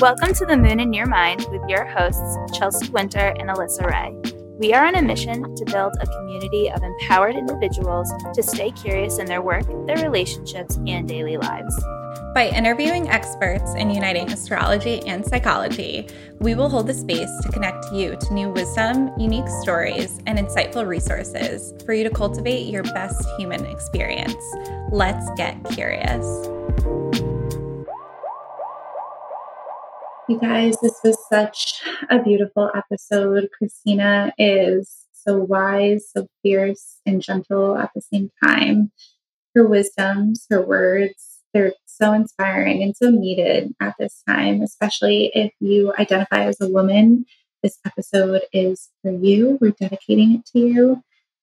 Welcome to the Moon and Your Mind with your hosts, Chelsea Winter and Alyssa Rae. We are on a mission to build a community of empowered individuals to stay curious in their work, their relationships, and daily lives. By interviewing experts in uniting astrology and psychology, we will hold the space to connect you to new wisdom, unique stories, and insightful resources for you to cultivate your best human experience. Let's get curious. You guys, this was such a beautiful episode. Christina is so wise, so fierce, and gentle at the same time. Her wisdoms, her words, they're so inspiring and so needed at this time, especially if you identify as a woman. This episode is for you. We're dedicating it to you,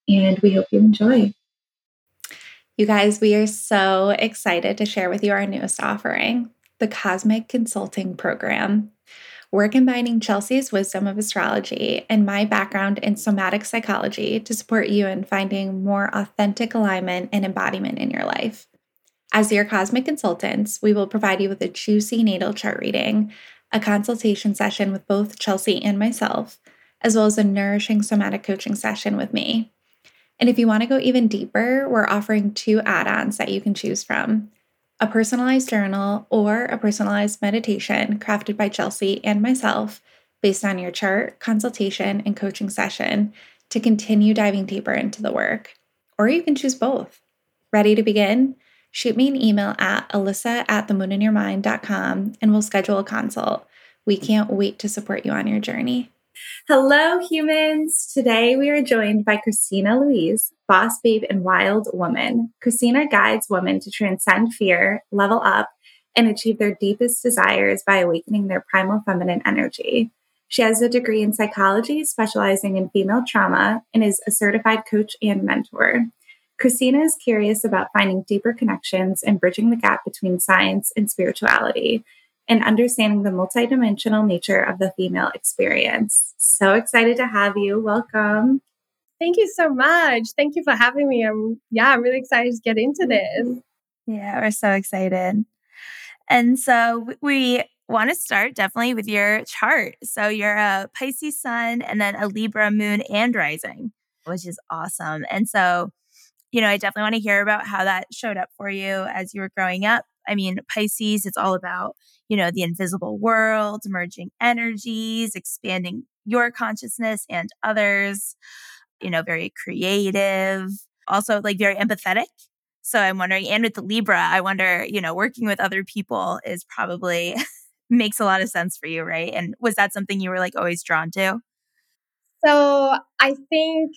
and we hope you enjoy. You guys, we are so excited to share with you our newest offering the Cosmic Consulting Program. We're combining Chelsea's wisdom of astrology and my background in somatic psychology to support you in finding more authentic alignment and embodiment in your life. As your cosmic consultants, we will provide you with a juicy natal chart reading, a consultation session with both Chelsea and myself, as well as a nourishing somatic coaching session with me. And if you want to go even deeper, we're offering two add ons that you can choose from a personalized journal, or a personalized meditation crafted by Chelsea and myself based on your chart, consultation, and coaching session to continue diving deeper into the work. Or you can choose both. Ready to begin? Shoot me an email at alyssa at themoonandyourmind.com and we'll schedule a consult. We can't wait to support you on your journey. Hello, humans. Today we are joined by Christina Louise, boss babe and wild woman. Christina guides women to transcend fear, level up, and achieve their deepest desires by awakening their primal feminine energy. She has a degree in psychology, specializing in female trauma, and is a certified coach and mentor. Christina is curious about finding deeper connections and bridging the gap between science and spirituality and understanding the multidimensional nature of the female experience. So excited to have you. Welcome. Thank you so much. Thank you for having me. I'm yeah, I'm really excited to get into mm-hmm. this. Yeah, we're so excited. And so we want to start definitely with your chart. So you're a Pisces sun and then a Libra moon and rising, which is awesome. And so, you know, I definitely want to hear about how that showed up for you as you were growing up. I mean, Pisces, it's all about you know, the invisible world, merging energies, expanding your consciousness and others, you know, very creative, also like very empathetic. So I'm wondering, and with the Libra, I wonder, you know, working with other people is probably makes a lot of sense for you, right? And was that something you were like always drawn to? So I think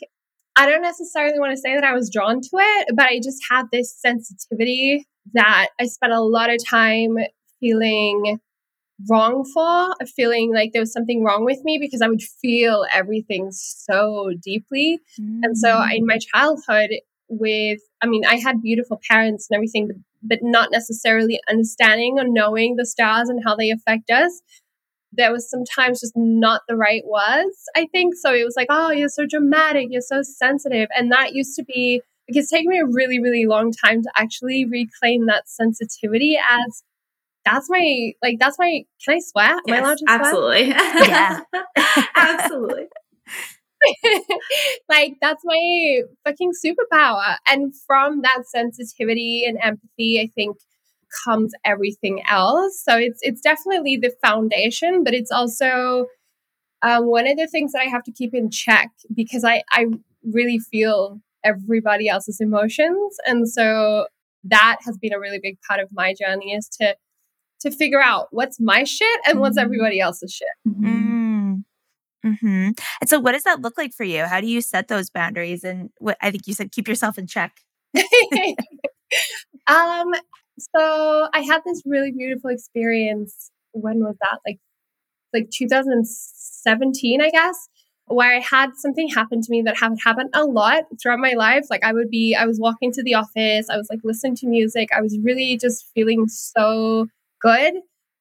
I don't necessarily want to say that I was drawn to it, but I just had this sensitivity that I spent a lot of time feeling wrongful, feeling like there was something wrong with me because I would feel everything so deeply. Mm. And so in mm. my childhood, with, I mean, I had beautiful parents and everything, but, but not necessarily understanding or knowing the stars and how they affect us. There was sometimes just not the right was, I think. So it was like, oh, you're so dramatic, you're so sensitive. And that used to be, it's taken me a really, really long time to actually reclaim that sensitivity as that's my like that's my can I swear? Am yes, I allowed to swear? Absolutely. yeah. absolutely. like that's my fucking superpower. And from that sensitivity and empathy, I think comes everything else. So it's it's definitely the foundation, but it's also um, one of the things that I have to keep in check because I I really feel everybody else's emotions, and so that has been a really big part of my journey is to to figure out what's my shit and what's mm-hmm. everybody else's shit. Mm-hmm. Mm-hmm. And so, what does that look like for you? How do you set those boundaries? And what I think you said, keep yourself in check. um. So I had this really beautiful experience. When was that? Like, like 2017, I guess, where I had something happen to me that had happened a lot throughout my life. Like I would be, I was walking to the office, I was like listening to music, I was really just feeling so good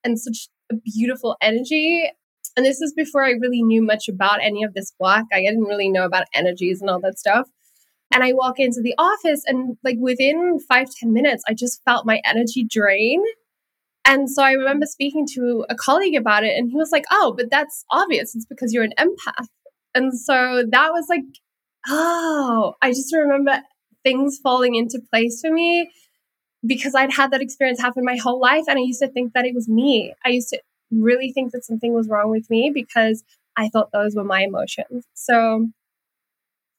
and such a beautiful energy. And this is before I really knew much about any of this work. I didn't really know about energies and all that stuff. And I walk into the office, and like within five ten minutes, I just felt my energy drain. And so I remember speaking to a colleague about it, and he was like, Oh, but that's obvious. It's because you're an empath. And so that was like, Oh, I just remember things falling into place for me because I'd had that experience happen my whole life. And I used to think that it was me. I used to really think that something was wrong with me because I thought those were my emotions. So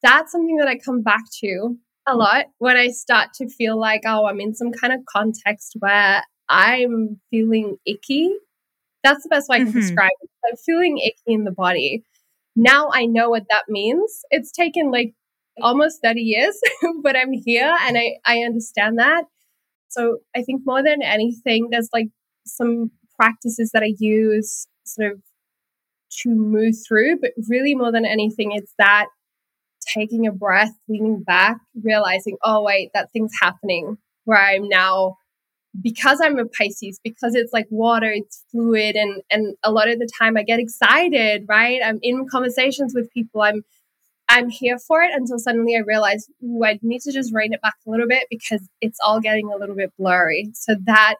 that's something that I come back to a lot when I start to feel like, oh, I'm in some kind of context where I'm feeling icky. That's the best way I can mm-hmm. describe it. I'm feeling icky in the body. Now I know what that means. It's taken like almost 30 years, but I'm here and I, I understand that. So I think more than anything, there's like some practices that I use sort of to move through, but really more than anything, it's that taking a breath, leaning back, realizing, oh, wait, that thing's happening where I'm now because I'm a Pisces, because it's like water, it's fluid, and and a lot of the time I get excited, right? I'm in conversations with people, I'm I'm here for it until suddenly I realize ooh, I need to just rein it back a little bit because it's all getting a little bit blurry. So that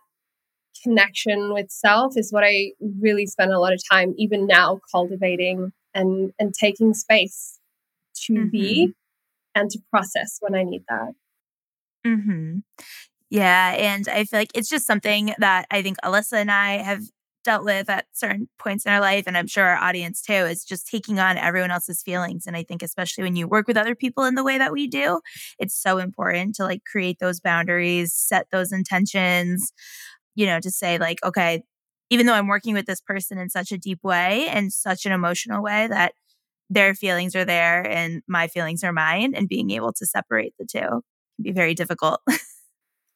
connection with self is what I really spend a lot of time, even now, cultivating and and taking space to mm-hmm. be and to process when I need that. Mm-hmm. Yeah. And I feel like it's just something that I think Alyssa and I have dealt with at certain points in our life. And I'm sure our audience too is just taking on everyone else's feelings. And I think, especially when you work with other people in the way that we do, it's so important to like create those boundaries, set those intentions, you know, to say, like, okay, even though I'm working with this person in such a deep way and such an emotional way that their feelings are there and my feelings are mine, and being able to separate the two can be very difficult.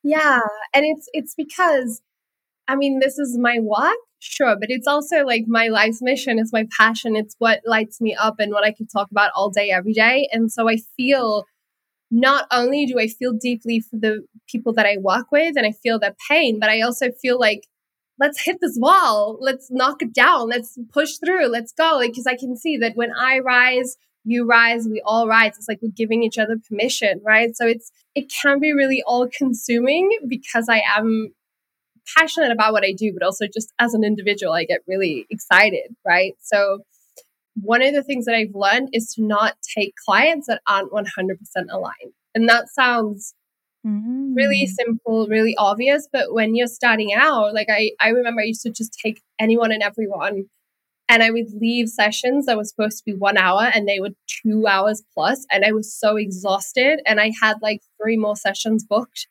Yeah. And it's it's because I mean, this is my work, sure, but it's also like my life's mission, it's my passion, it's what lights me up and what I can talk about all day, every day. And so I feel not only do I feel deeply for the people that I work with and I feel their pain, but I also feel like let's hit this wall, let's knock it down, let's push through, let's go. Like, because I can see that when I rise, you rise, we all rise. It's like we're giving each other permission, right? So it's it can be really all consuming because I am passionate about what I do, but also just as an individual, I get really excited, right? So one of the things that I've learned is to not take clients that aren't 100% aligned. And that sounds mm-hmm. really simple, really obvious, but when you're starting out, like I I remember I used to just take anyone and everyone and I would leave sessions that was supposed to be one hour and they were two hours plus, And I was so exhausted. And I had like three more sessions booked.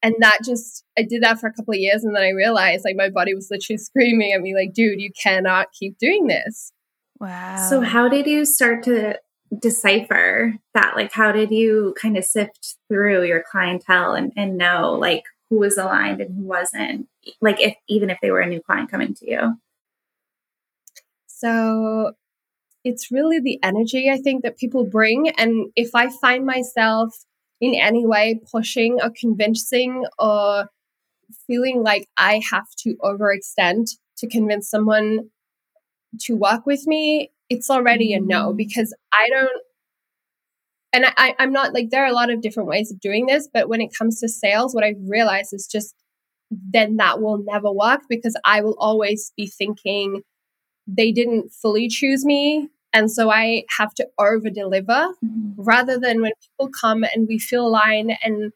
And that just, I did that for a couple of years. And then I realized like my body was literally screaming at me, like, dude, you cannot keep doing this. Wow. So, how did you start to decipher that? Like, how did you kind of sift through your clientele and, and know like who was aligned and who wasn't? Like, if even if they were a new client coming to you? So it's really the energy I think that people bring. And if I find myself in any way pushing or convincing or feeling like I have to overextend to convince someone to work with me, it's already a no mm. because I don't. And I, I'm not like, there are a lot of different ways of doing this, but when it comes to sales, what I've realized is just then that will never work because I will always be thinking, they didn't fully choose me. And so I have to over deliver mm-hmm. rather than when people come and we feel aligned and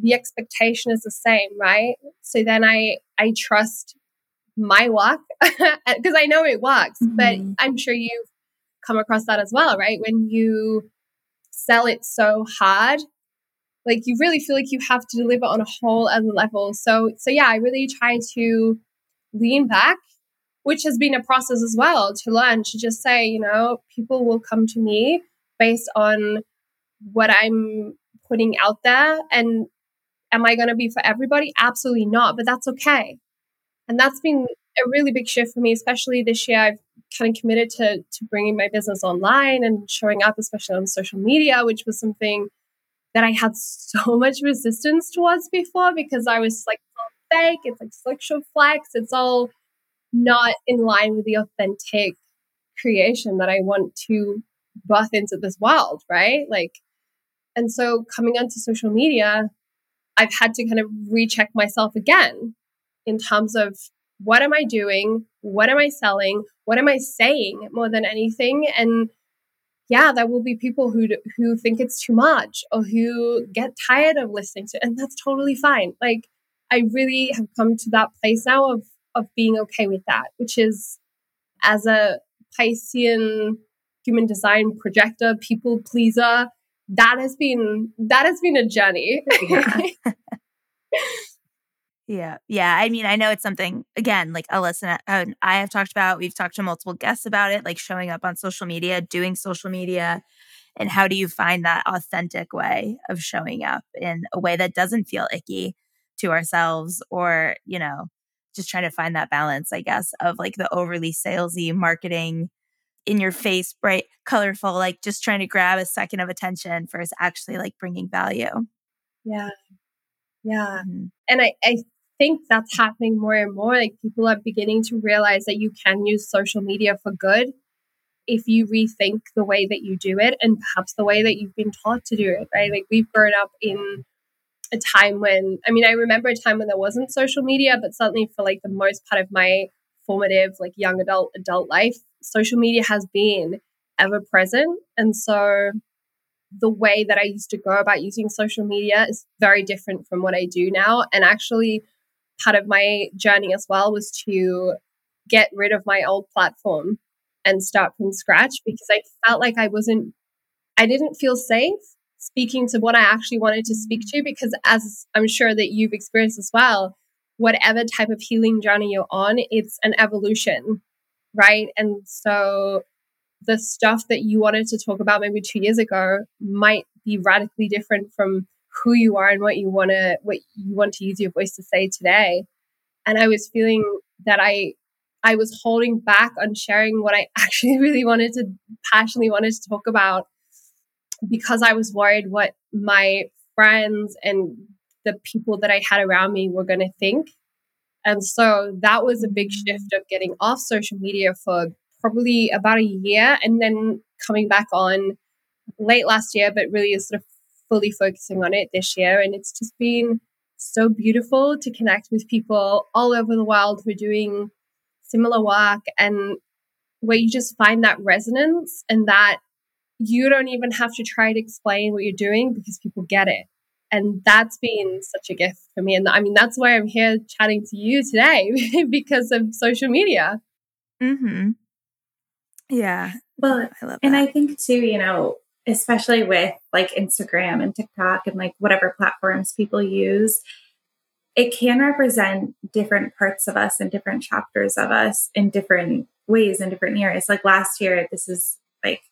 the expectation is the same, right? So then I I trust my work because I know it works, mm-hmm. but I'm sure you've come across that as well, right? When you sell it so hard, like you really feel like you have to deliver on a whole other level. So so yeah, I really try to lean back which has been a process as well to learn to just say, you know, people will come to me based on what I'm putting out there. And am I going to be for everybody? Absolutely not, but that's okay. And that's been a really big shift for me, especially this year. I've kind of committed to, to bringing my business online and showing up, especially on social media, which was something that I had so much resistance towards before because I was like, fake, it's like social flex, it's all not in line with the authentic creation that I want to birth into this world, right? Like, and so coming onto social media, I've had to kind of recheck myself again in terms of what am I doing? What am I selling? What am I saying more than anything? And yeah, there will be people who who think it's too much or who get tired of listening to, it, and that's totally fine. Like I really have come to that place now of of being okay with that, which is as a Piscean human design projector, people pleaser, that has been that has been a journey. Yeah. yeah. Yeah. I mean, I know it's something again, like Alyssa and I have talked about, we've talked to multiple guests about it, like showing up on social media, doing social media. And how do you find that authentic way of showing up in a way that doesn't feel icky to ourselves or, you know, just trying to find that balance, I guess, of like the overly salesy marketing in your face, bright, colorful, like just trying to grab a second of attention versus actually like bringing value. Yeah. Yeah. Mm-hmm. And I, I think that's happening more and more. Like people are beginning to realize that you can use social media for good if you rethink the way that you do it and perhaps the way that you've been taught to do it, right? Like we've grown up in a time when, I mean, I remember a time when there wasn't social media, but certainly for like the most part of my formative, like young adult, adult life, social media has been ever present. And so the way that I used to go about using social media is very different from what I do now. And actually, part of my journey as well was to get rid of my old platform and start from scratch because I felt like I wasn't, I didn't feel safe speaking to what I actually wanted to speak to because, as I'm sure that you've experienced as well, whatever type of healing journey you're on, it's an evolution, right? And so the stuff that you wanted to talk about maybe two years ago might be radically different from who you are and what you want to what you want to use your voice to say today and i was feeling that i i was holding back on sharing what i actually really wanted to passionately wanted to talk about because i was worried what my friends and the people that i had around me were going to think and so that was a big mm-hmm. shift of getting off social media for probably about a year and then coming back on late last year but really is sort of fully focusing on it this year. And it's just been so beautiful to connect with people all over the world who are doing similar work and where you just find that resonance and that you don't even have to try to explain what you're doing because people get it. And that's been such a gift for me. And I mean, that's why I'm here chatting to you today because of social media. Mm-hmm. Yeah. Well, I love that. And I think too, you know, especially with like Instagram and TikTok and like whatever platforms people use, it can represent different parts of us and different chapters of us in different ways in different areas. Like last year, this is like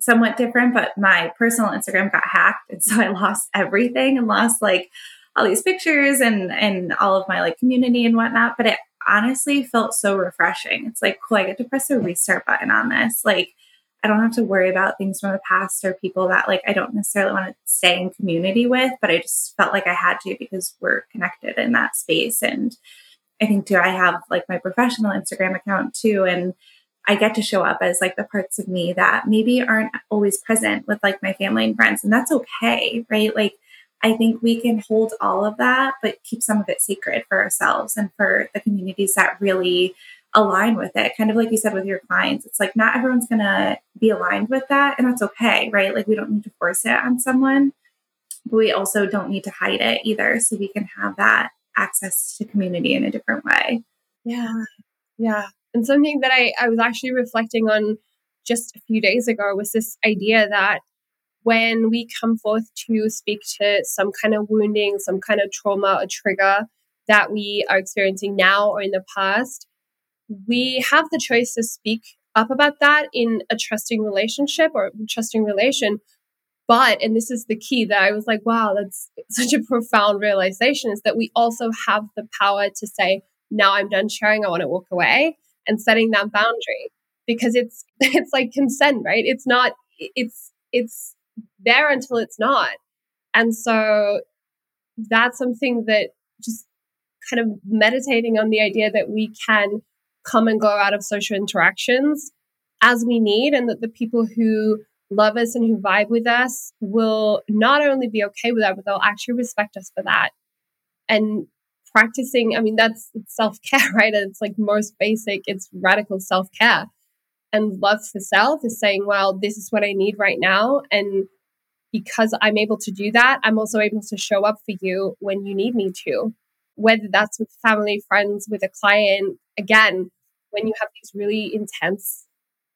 somewhat different, but my personal Instagram got hacked. And so I lost everything and lost like all these pictures and and all of my like community and whatnot. But it honestly felt so refreshing. It's like, cool, I get to press a restart button on this. Like I don't have to worry about things from the past or people that like I don't necessarily want to stay in community with, but I just felt like I had to because we're connected in that space. And I think too, I have like my professional Instagram account too. And I get to show up as like the parts of me that maybe aren't always present with like my family and friends. And that's okay, right? Like I think we can hold all of that, but keep some of it secret for ourselves and for the communities that really align with it. Kind of like you said with your clients, it's like not everyone's going to be aligned with that, and that's okay, right? Like we don't need to force it on someone, but we also don't need to hide it either. So we can have that access to community in a different way. Yeah. Yeah. And something that I, I was actually reflecting on just a few days ago was this idea that when we come forth to speak to some kind of wounding, some kind of trauma or trigger that we are experiencing now or in the past, we have the choice to speak up about that in a trusting relationship or trusting relation. But, and this is the key that I was like, wow, that's such a profound realization is that we also have the power to say, now I'm done sharing, I want to walk away and setting that boundary because it's, it's like consent, right? It's not, it's, it's there until it's not. And so that's something that just kind of meditating on the idea that we can come and go out of social interactions as we need, and that the people who love us and who vibe with us will not only be okay with that, but they'll actually respect us for that. And practicing, I mean, that's self care, right? It's like most basic, it's radical self care. And love for self is saying, well, this is what I need right now. And because I'm able to do that, I'm also able to show up for you when you need me to, whether that's with family, friends, with a client. Again, when you have these really intense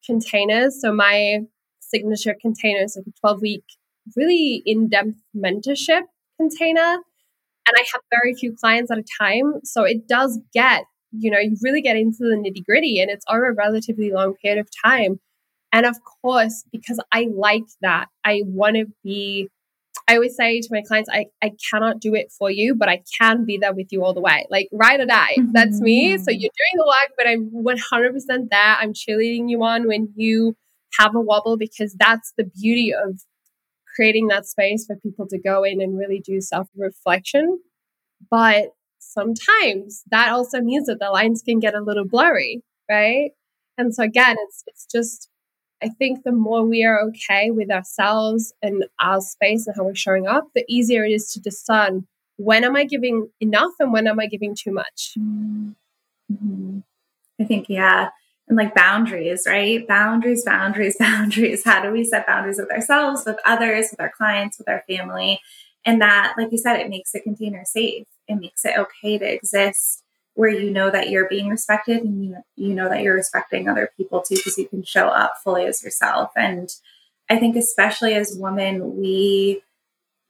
containers. So, my signature container is like a 12 week, really in depth mentorship container. And I have very few clients at a time. So, it does get, you know, you really get into the nitty gritty and it's over a relatively long period of time. And of course, because I like that, I want to be, I always say to my clients, I, I cannot do it for you, but I can be there with you all the way. Like ride or die. Mm-hmm. That's me. So mm-hmm. you're doing the work, but I'm 100% there. I'm cheerleading you on when you have a wobble because that's the beauty of creating that space for people to go in and really do self reflection. But sometimes that also means that the lines can get a little blurry, right? And so again, it's it's just I think the more we are okay with ourselves and our space and how we're showing up, the easier it is to discern when am I giving enough and when am I giving too much. Mm-hmm. I think, yeah. And like boundaries, right? Boundaries, boundaries, boundaries. How do we set boundaries with ourselves, with others, with our clients, with our family? And that, like you said, it makes the container safe. It makes it okay to exist where you know that you're being respected and you, you know that you're respecting other people too because you can show up fully as yourself and i think especially as women we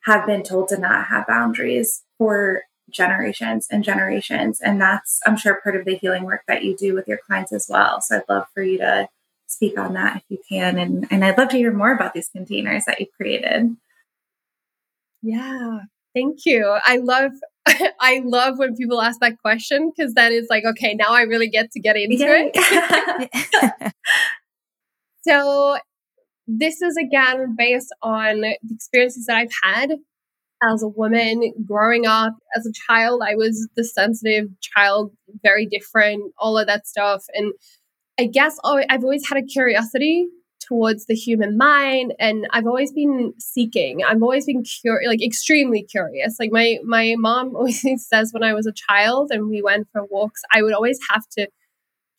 have been told to not have boundaries for generations and generations. And that's i'm sure part of the healing work that you do with your clients as well. So i'd love for you to speak on that if you can. And, and i'd love to hear more about these containers that you've created. Yeah. Thank you. I love I love when people ask that question because then it's like, okay, now I really get to get into it. so, this is again based on the experiences that I've had as a woman growing up. As a child, I was the sensitive child, very different, all of that stuff. And I guess I've always had a curiosity towards the human mind and i've always been seeking i've always been curious like extremely curious like my my mom always says when i was a child and we went for walks i would always have to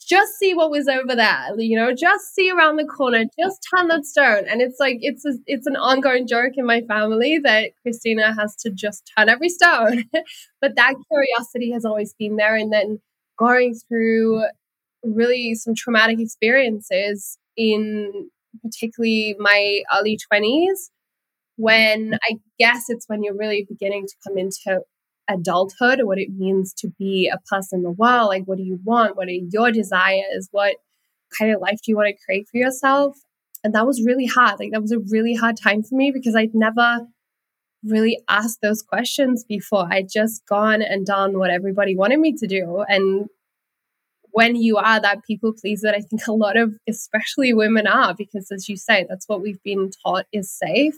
just see what was over there you know just see around the corner just turn that stone. And it's like it's a, it's an ongoing joke in my family that christina has to just turn every stone. But that curiosity has always been there. And then going through really some traumatic experiences in particularly my early 20s, when I guess it's when you're really beginning to come into adulthood what it means to be a person in the world. Like, what do you want? What are your desires? What kind of life do you want to create for yourself? And that was really hard. Like, that was a really hard time for me because I'd never really asked those questions before. I'd just gone and done what everybody wanted me to do. And when you are that people pleaser, I think a lot of, especially women are, because as you say, that's what we've been taught is safe.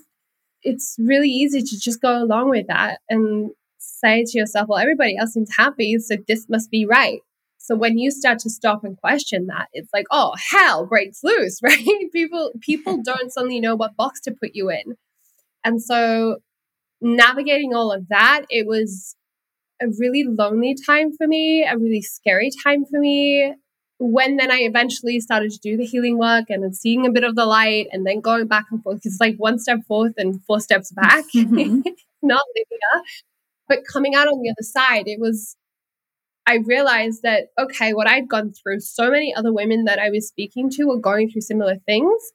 It's really easy to just go along with that and say to yourself, well, everybody else seems happy, so this must be right. So when you start to stop and question that, it's like, oh, hell breaks loose, right? people people don't suddenly know what box to put you in. And so navigating all of that, it was a really lonely time for me, a really scary time for me. When then I eventually started to do the healing work and then seeing a bit of the light and then going back and forth, it's like one step forth and four steps back, mm-hmm. not linear. But coming out on the other side, it was, I realized that, okay, what I'd gone through, so many other women that I was speaking to were going through similar things.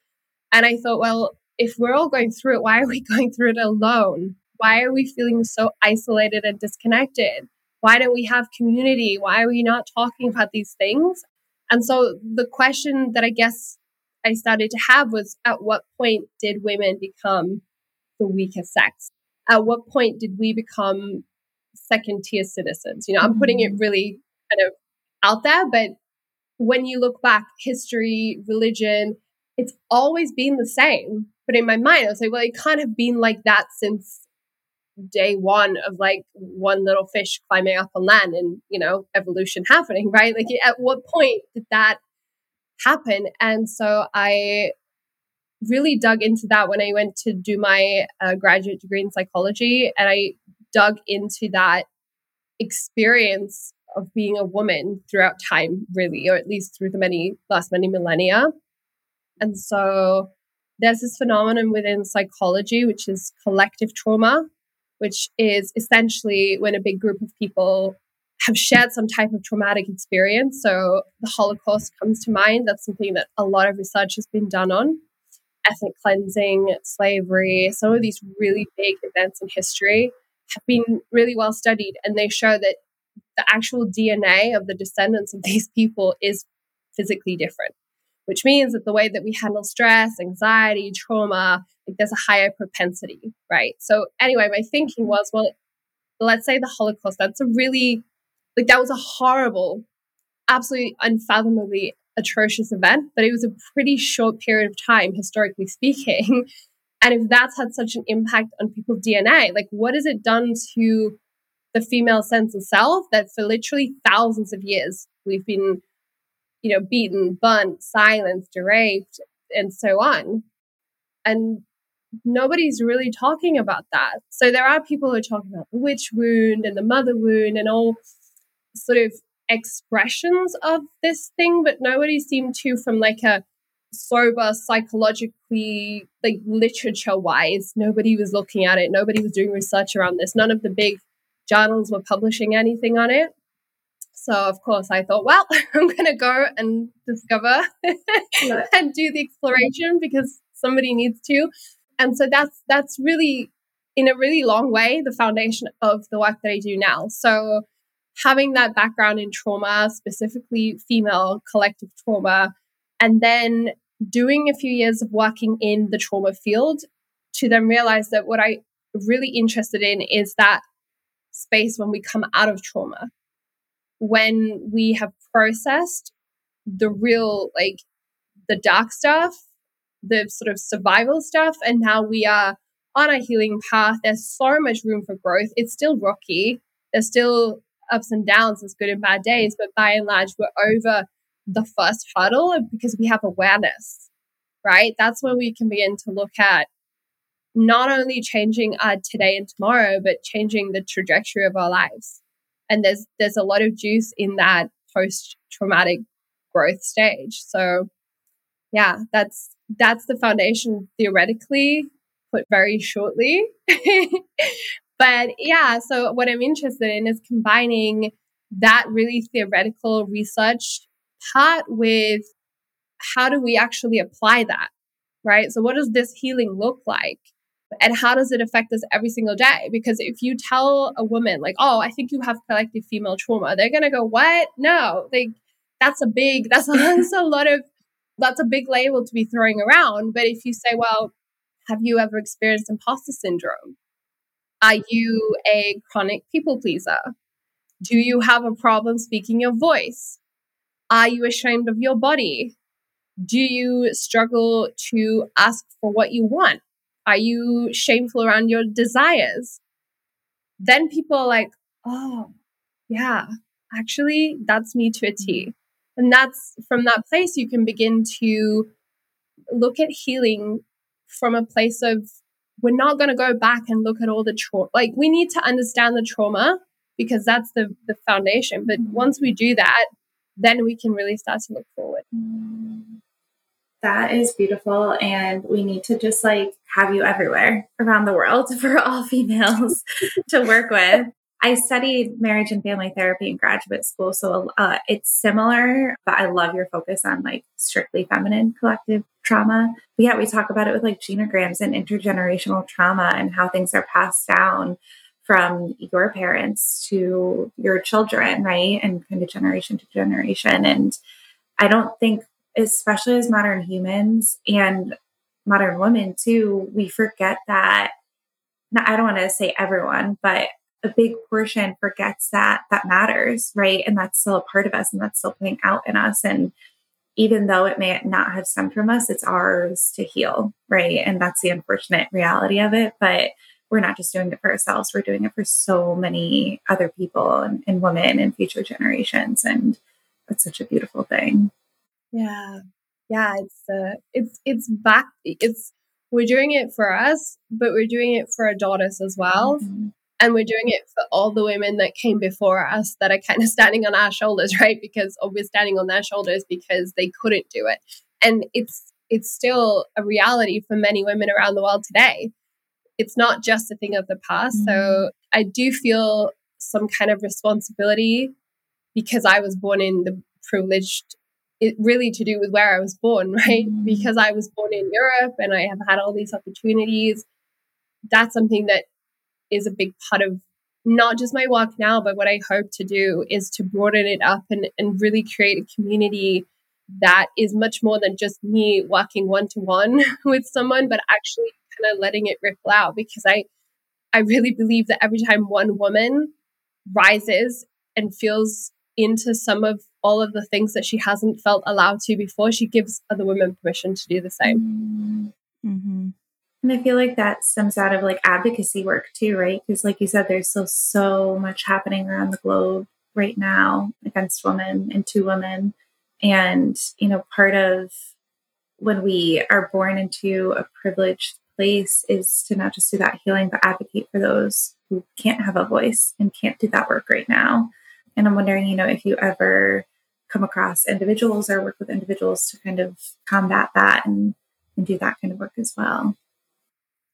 And I thought, well, if we're all going through it, why are we going through it alone? Why are we feeling so isolated and disconnected? Why don't we have community? Why are we not talking about these things? And so the question that I guess I started to have was at what point did women become the weaker sex? At what point did we become second tier citizens? You know, I'm putting it mm-hmm. really kind of out there, but when you look back, history, religion, it's always been the same. But in my mind, I was like, well, it can't have been like that since day one of like one little fish climbing up on land and you know evolution happening right like at what point did that happen and so i really dug into that when i went to do my uh, graduate degree in psychology and i dug into that experience of being a woman throughout time, really, or at least through the many last many millennia. And so there's this phenomenon within psychology, which is collective trauma, which is essentially when a big group of people have shared some type of traumatic experience. So the Holocaust comes to mind. That's something that a lot of research has been done on. Ethnic cleansing, slavery, some of these really big events in history have been really well studied, and they show that the actual DNA of the descendants of these people is physically different, which means that the way that we handle stress, anxiety, trauma, like there's a higher propensity, right? So, anyway, my thinking was, well, let's say the Holocaust, that's a really, like, that was a horrible, absolutely unfathomably atrocious event, but it was a pretty short period of time, historically speaking. And if that's had such an impact on people's DNA, like what has it done to the female sense of self that for literally thousands of years we've been, you know, beaten, burnt, silenced, raped, and so on. And nobody's really talking about that. So there are people who are talking about the witch wound and the mother wound and all sort of expressions of this thing, but nobody seemed to, from like a sober psychologically, like literature wise, nobody was looking at it. Nobody was doing research around this. None of the big journals were publishing anything on it. So of course I thought, well, I'm going to go and discover and do the exploration because somebody needs to. And so that's that's really in a really long way the foundation of the work that I do now. So having that background in trauma, specifically female collective trauma, and then doing a few years of working in the trauma field to then realize that what I really interested in is that space when we come out of trauma, when we have processed the real, like the dark stuff, the sort of survival stuff, and now we are on a healing path. There's so much room for growth. It's still rocky. There's still ups and downs, there's good and bad days, but by and large, we're over the first hurdle because we have awareness, right? That's when we can begin to look at not only changing our today and tomorrow, but changing the trajectory of our lives. And there's there's a lot of juice in that post traumatic growth stage. So yeah, that's that's the foundation theoretically put very shortly. But yeah, so what I'm interested in is combining that really theoretical research part with how do we actually apply that, right? So, what does this healing look like? And how does it affect us every single day? Because if you tell a woman, like, oh, I think you have collective female trauma, they're going to go, what? No, like, that's a big, that's a, that's a lot of, that's a big label to be throwing around. But if you say, well, have you ever experienced imposter syndrome? Are you a chronic people pleaser? Do you have a problem speaking your voice? Are you ashamed of your body? Do you struggle to ask for what you want? Are you shameful around your desires? Then people are like, oh, yeah, actually, that's me to a T. And that's from that place you can begin to look at healing from a place of we're not going to go back and look at all the trauma. Like we need to understand the trauma because that's the the foundation. But mm-hmm. once we do that, then we can really start to look forward. That is beautiful. And we need to just like have you everywhere around the world for all females to work with. I studied marriage and family therapy in graduate school, so uh, it's similar, but I love your focus on like strictly feminine collective trauma. But yeah, we talk about it with like genograms and intergenerational trauma and how things are passed down from your parents to your children, right? And kind of generation to generation. And I don't think, especially as modern humans and modern women too, we forget that. I don't want to say everyone, but a big portion forgets that that matters, right? And that's still a part of us and that's still playing out in us. And even though it may not have stemmed from us, it's ours to heal, right? And that's the unfortunate reality of it. But we're not just doing it for ourselves, we're doing it for so many other people and, and women and future generations. And that's such a beautiful thing. Yeah. Yeah. It's uh it's it's back it's we're doing it for us, but we're doing it for our daughters as well. Mm-hmm And we're doing it for all the women that came before us that are kind of standing on our shoulders, right? Because or we're standing on their shoulders because they couldn't do it. And it's it's still a reality for many women around the world today. It's not just a thing of the past. Mm-hmm. So I do feel some kind of responsibility because I was born in the privileged it really to do with where I was born, right? Mm-hmm. Because I was born in Europe and I have had all these opportunities. That's something that is a big part of not just my work now, but what I hope to do is to broaden it up and, and really create a community that is much more than just me working one to one with someone, but actually kind of letting it ripple out because I I really believe that every time one woman rises and feels into some of all of the things that she hasn't felt allowed to before, she gives other women permission to do the same. Mm-hmm. And I feel like that stems out of like advocacy work too, right? Because, like you said, there's still so much happening around the globe right now against women and to women. And, you know, part of when we are born into a privileged place is to not just do that healing, but advocate for those who can't have a voice and can't do that work right now. And I'm wondering, you know, if you ever come across individuals or work with individuals to kind of combat that and, and do that kind of work as well.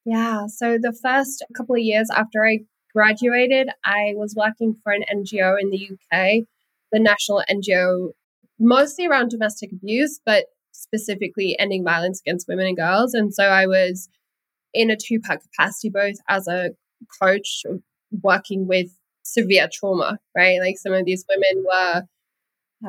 Yeah. So the first couple of years after I graduated, I was working for an NGO in the UK, the national NGO, mostly around domestic abuse, but specifically ending violence against women and girls. And so I was in a two part capacity, both as a coach working with severe trauma, right? Like some of these women were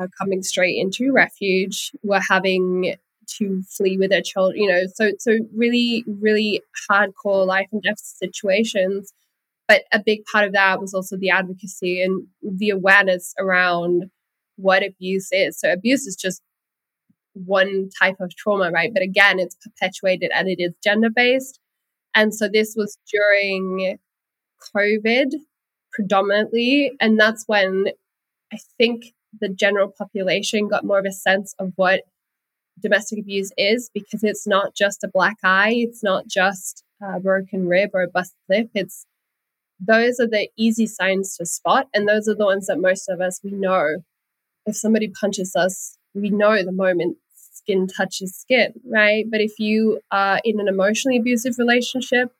uh, coming straight into refuge, were having to flee with their children, you know, so so really, really hardcore life and death situations. But a big part of that was also the advocacy and the awareness around what abuse is. So abuse is just one type of trauma, right? But again, it's perpetuated and it is gender based. And so this was during COVID predominantly. And that's when I think the general population got more of a sense of what domestic abuse is because it's not just a black eye, it's not just a broken rib or a bust lip. It's those are the easy signs to spot, and those are the ones that most of us we know. If somebody punches us, we know the moment skin touches skin, right? But if you are in an emotionally abusive relationship,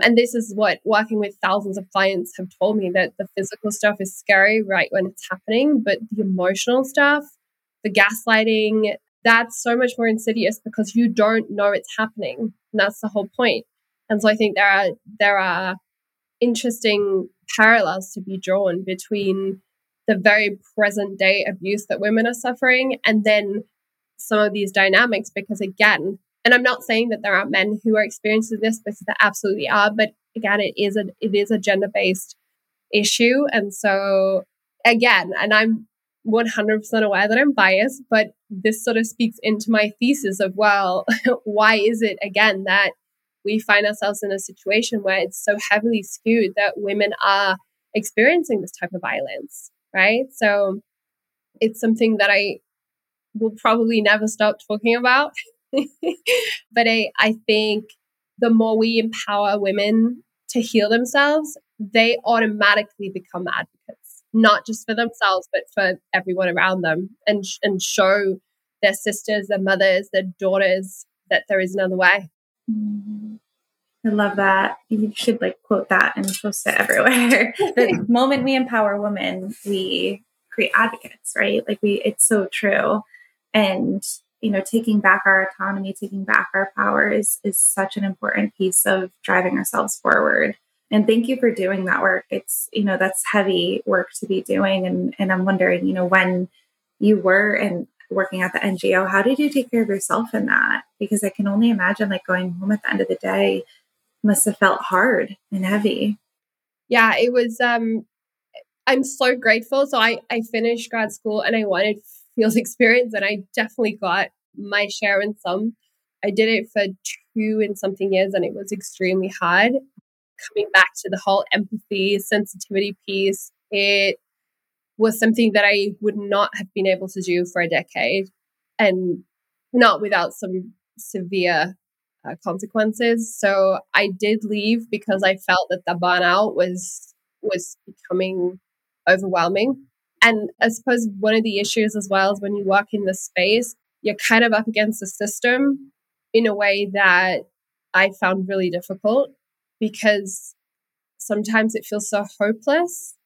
and this is what working with thousands of clients have told me that the physical stuff is scary right when it's happening, but the emotional stuff, the gaslighting, that's so much more insidious because you don't know it's happening. And that's the whole point. And so I think there are there are interesting parallels to be drawn between the very present day abuse that women are suffering and then some of these dynamics because again and i'm not saying that there aren't men who are experiencing this because there absolutely are but again it is a it is a gender based issue and so again and i'm 100% aware that i'm biased but this sort of speaks into my thesis of well why is it again that we find ourselves in a situation where it's so heavily skewed that women are experiencing this type of violence right so it's something that i will probably never stop talking about. but I, I think the more we empower women to heal themselves, they automatically become advocates, not just for themselves, but for everyone around them and, and show their sisters, their mothers, their daughters that there is another way. Mm-hmm. I love that. You should like quote that and post it everywhere. the moment we empower women, we create advocates, right? Like we, it's so true and you know taking back our autonomy taking back our power is is such an important piece of driving ourselves forward and thank you for doing that work. It's you know that's heavy work to be doing. And and i'm wondering you know when you were and working at the ngo how did you take care of yourself in that? Because i can only imagine like going home at the end of the day must have felt hard and heavy. Yeah it was um i'm so grateful. So i i finished grad school and i wanted field experience, and I definitely got my share in some. I did it for two and something years, and it was extremely hard. Coming back to the whole empathy, sensitivity piece, it was something that I would not have been able to do for a decade, and not without some severe uh, consequences. So I did leave because I felt that the burnout was was becoming overwhelming. And I suppose one of the issues as well is when you work in this space, you're kind of up against the system in a way that I found really difficult because sometimes it feels so hopeless.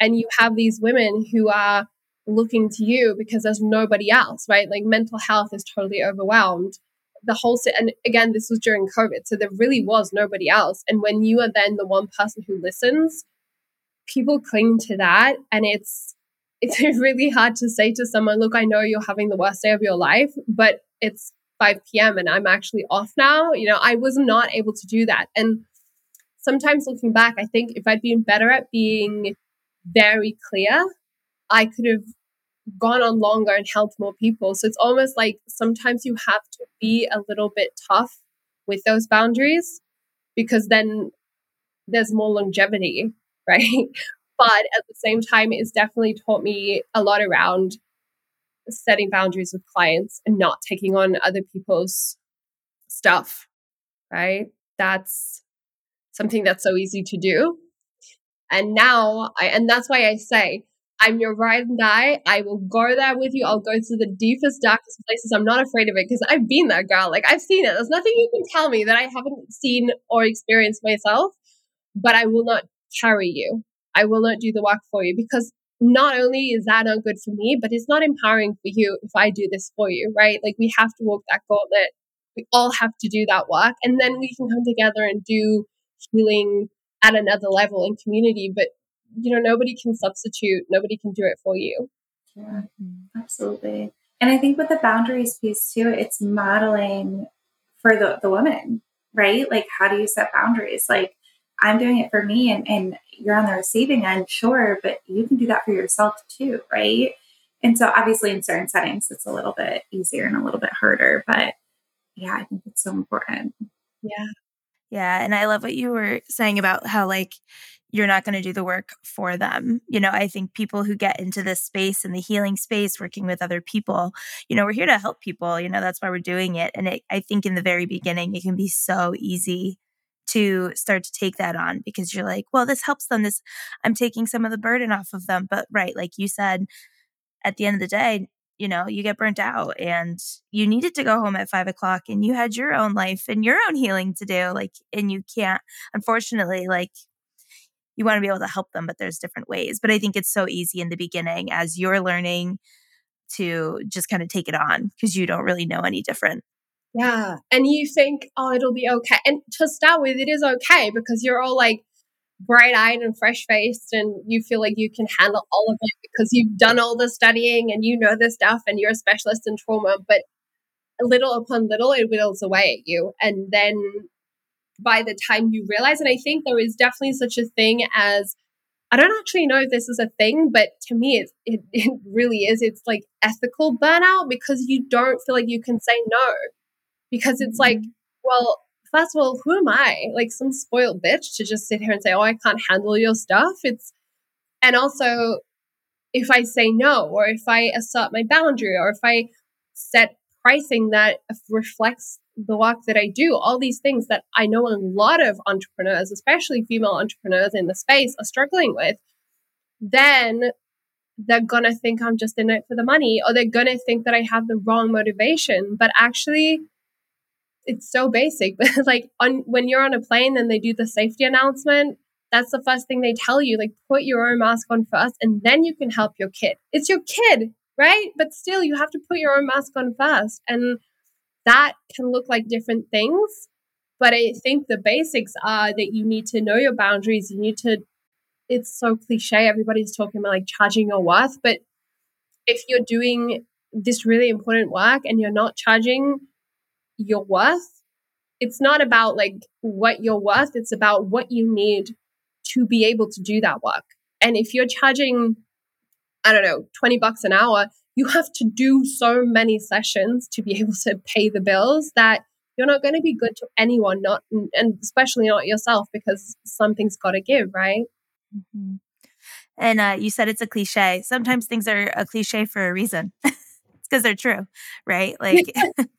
And you have these women who are looking to you because there's nobody else, right? Like mental health is totally overwhelmed. The whole, and again, this was during COVID, so there really was nobody else. And when you are then the one person who listens, people cling to that, and it's it's really hard to say to someone, "Look, I know you're having the worst day of your life, but it's 5 p.m. and I'm actually off now." You know, I was not able to do that, and sometimes looking back, I think if I'd been better at being very clear, I could have gone on longer and helped more people. So it's almost like sometimes you have to be a little bit tough with those boundaries because then there's more longevity, right? but at the same time, it's definitely taught me a lot around setting boundaries with clients and not taking on other people's stuff, right? That's something that's so easy to do. And now I, and that's why I say, I'm your ride and die. I will go there with you. I'll go to the deepest, darkest places. I'm not afraid of it because I've been there, girl. Like I've seen it. There's nothing you can tell me that I haven't seen or experienced myself, but I will not carry you. I will not do the work for you because not only is that not good for me, but it's not empowering for you if I do this for you, right? Like we have to walk that gauntlet. We all have to do that work and then we can come together and do healing at another level in community. But, you know, nobody can substitute, nobody can do it for you. Yeah, absolutely. And I think with the boundaries piece too, it's modeling for the, the woman, right? Like, how do you set boundaries? Like, I'm doing it for me and, and you're on the receiving end, sure, but you can do that for yourself too, right? And so obviously in certain settings it's a little bit easier and a little bit harder, but yeah, I think it's so important. Yeah. Yeah. And I love what you were saying about how, like, you're not going to do the work for them. You know, I think people who get into this space and the healing space, working with other people, you know, we're here to help people. You know, that's why we're doing it. And it, I think in the very beginning, it can be so easy to start to take that on because you're like, well, this helps them. This, I'm taking some of the burden off of them. But right, like you said, at the end of the day, you know, you get burnt out and you needed to go home at five o'clock and you had your own life and your own healing to do. Like, and you can't, unfortunately, like, you want to be able to help them, but there's different ways. But I think it's so easy in the beginning as you're learning to just kind of take it on because you don't really know any different. Yeah. And you think, oh, it'll be okay. And to start with, it is okay because you're all like, bright eyed and fresh faced and you feel like you can handle all of it because you've done all the studying and you know this stuff and you're a specialist in trauma. But little upon little, it whittles away at you. And then by the time you realize, and I think there is definitely such a thing as I don't actually know if this is a thing, but to me, it, it, it really is. It's like ethical burnout because you don't feel like you can say no because it's like, mm-hmm. well, first of all, who am I? Like some spoiled bitch to just sit here and say, oh, I can't handle your stuff. It's, and also, if I say no, or if I assert my boundary, or if I set pricing that reflects the work that I do, all these things that I know a lot of entrepreneurs, especially female entrepreneurs in the space, are struggling with, then they're gonna think I'm just in it for the money, or they're gonna think that I have the wrong motivation. But actually, it's so basic, but like on when you're on a plane and they do the safety announcement, that's the first thing they tell you. Like put your own mask on first, and then you can help your kid. It's your kid, right? But still, you have to put your own mask on first, and that can look like different things. But I think the basics are that you need to know your boundaries. You need to. It's so cliche. Everybody's talking about like charging your worth, but if you're doing this really important work and you're not charging your worth, it's not about like what you're worth, it's about what you need to be able to do that work. And if you're charging, I don't know, 20 bucks an hour, you have to do so many sessions to be able to pay the bills that you're not going to be good to anyone, not and especially not yourself because something's got to give, right? Mm-hmm. And uh, you said it's a cliche. Sometimes things are a cliche for a reason. because they're true, right? Like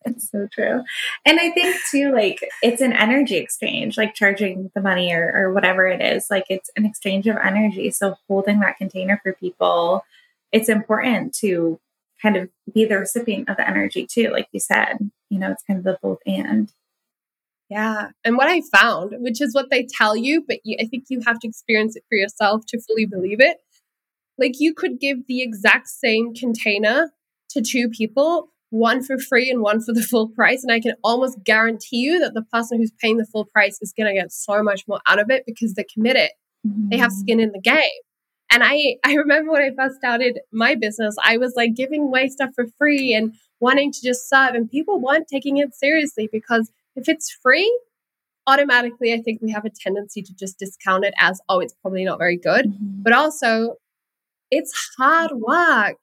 it's so true. And I think too, like it's an energy exchange, like charging the money or, or whatever it is, like it's an exchange of energy. So holding that container for people, it's important to kind of be the recipient of the energy too, like you said. You know, it's kind of the both and. Yeah. And what I found, which is what they tell you, but you, I think you have to experience it for yourself to fully believe it. Like you could give the exact same container to two people, one for free and one for the full price. And I can almost guarantee you that the person who's paying the full price is going to get so much more out of it because they're committed. Mm-hmm. They have mm-hmm. skin in the game. And I, I remember when I first started my business, I was like giving away stuff for free and wanting to just serve, and people weren't taking it seriously because if it's free, automatically I think we have a tendency to just discount it as, oh, it's probably not very good. Mm-hmm. But also, it's hard work,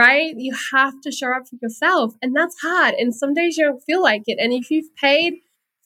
right? You have to show up for yourself, and that's hard. And some days you don't feel like it. And if you've paid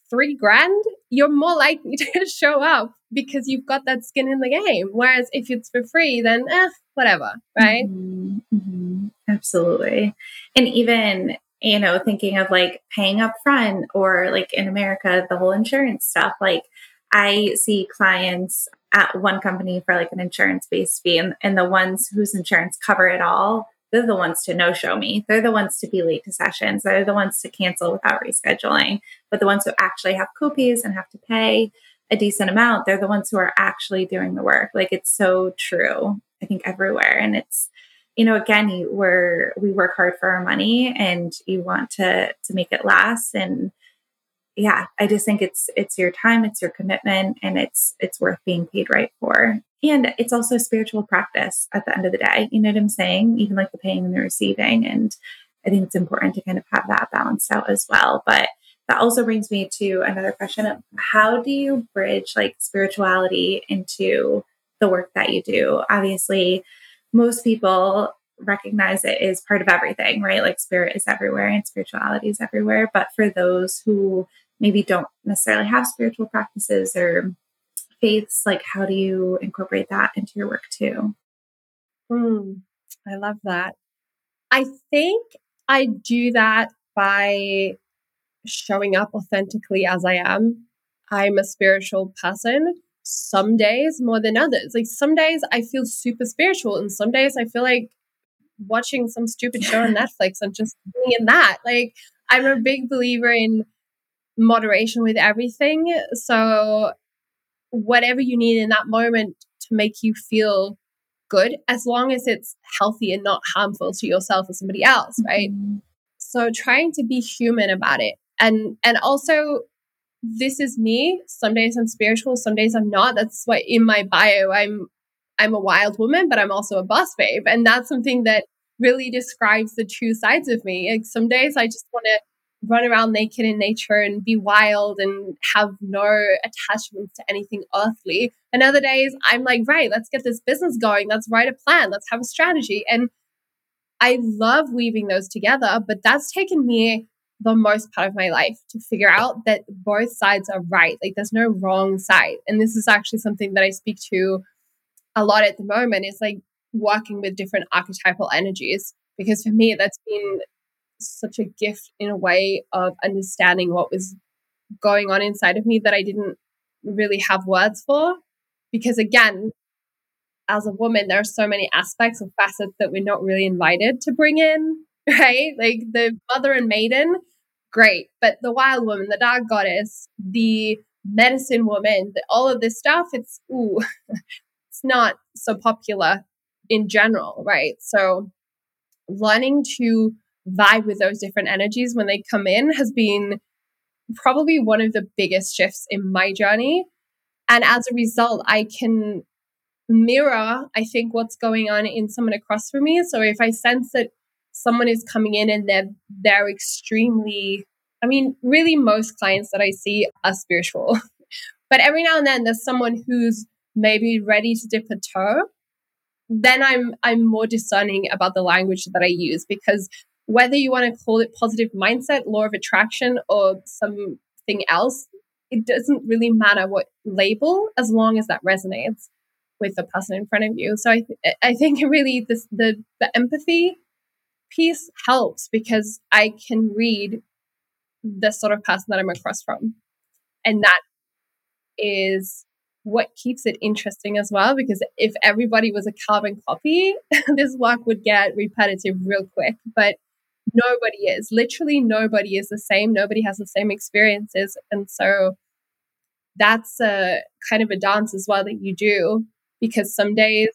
three grand, you're more likely to show up because you've got that skin in the game. Whereas if it's for free, then eh, whatever, right? Mm-hmm. Mm-hmm. Absolutely. And even you know, thinking of like paying up front or like in America, the whole insurance stuff. Like I see clients at one company for like an insurance based fee and, and the ones whose insurance cover it all, they're the ones to no show me. They're the ones to be late to sessions. They're the ones to cancel without rescheduling. But the ones who actually have copays and have to pay a decent amount, they're the ones who are actually doing the work. Like it's so true, I think, everywhere. And it's you know, again, you, we're we work hard for our money, and you want to to make it last. And yeah, I just think it's it's your time, it's your commitment, and it's it's worth being paid right for. And it's also spiritual practice at the end of the day. You know what I'm saying? Even like the paying and the receiving. And I think it's important to kind of have that balanced out as well. But that also brings me to another question of how do you bridge like spirituality into the work that you do? Obviously, most people recognize it is part of everything, right? Like spirit is everywhere and spirituality is everywhere. But for those who maybe don't necessarily have spiritual practices or faiths, like how do you incorporate that into your work too? Mm, I love that. I think I do that by showing up authentically as I am. I'm a spiritual person some days more than others. Like some days I feel super spiritual, and some days I feel like watching some stupid show on Netflix and just being in that. Like I'm a big believer in moderation with everything. So whatever you need in that moment to make you feel good, as long as it's healthy and not harmful to yourself or somebody else, right? Mm-hmm. So trying to be human about it. And and also this is me. Some days I'm spiritual, some days I'm not. That's why in my bio I'm I'm a wild woman, but I'm also a boss babe. And that's something that really describes the two sides of me. Like some days I just want to run around naked in nature and be wild and have no attachments to anything earthly. And other days I'm like, right, let's get this business going. Let's write a plan. Let's have a strategy. And I love weaving those together, but that's taken me the most part of my life to figure out that both sides are right. Like there's no wrong side. And this is actually something that I speak to a lot at the moment is like working with different archetypal energies. Because for me, that's been such a gift in a way of understanding what was going on inside of me that I didn't really have words for. Because again, as a woman, there are so many aspects and facets that we're not really invited to bring in right? Like the mother and maiden, great. But the wild woman, the dark goddess, the medicine woman, the, all of this stuff, it's, ooh, it's not so popular in general, right? So learning to vibe with those different energies when they come in has been probably one of the biggest shifts in my journey. And as a result, I can mirror, I think, what's going on in someone across from me. So if I sense that someone is coming in and they're they're extremely I mean, really most clients that I see are spiritual. but every now and then there's someone who's maybe ready to dip a toe. Then I'm I'm more discerning about the language that I use because whether you want to call it positive mindset, law of attraction, or something else, it doesn't really matter what label as long as that resonates with the person in front of you. So I th- I think really this the the empathy piece helps because I can read the sort of person that I'm across from. And that is what keeps it interesting as well. Because if everybody was a carbon copy, this work would get repetitive real quick. But nobody is. Literally, nobody is the same. Nobody has the same experiences. And so that's a kind of a dance as well that you do. Because some days,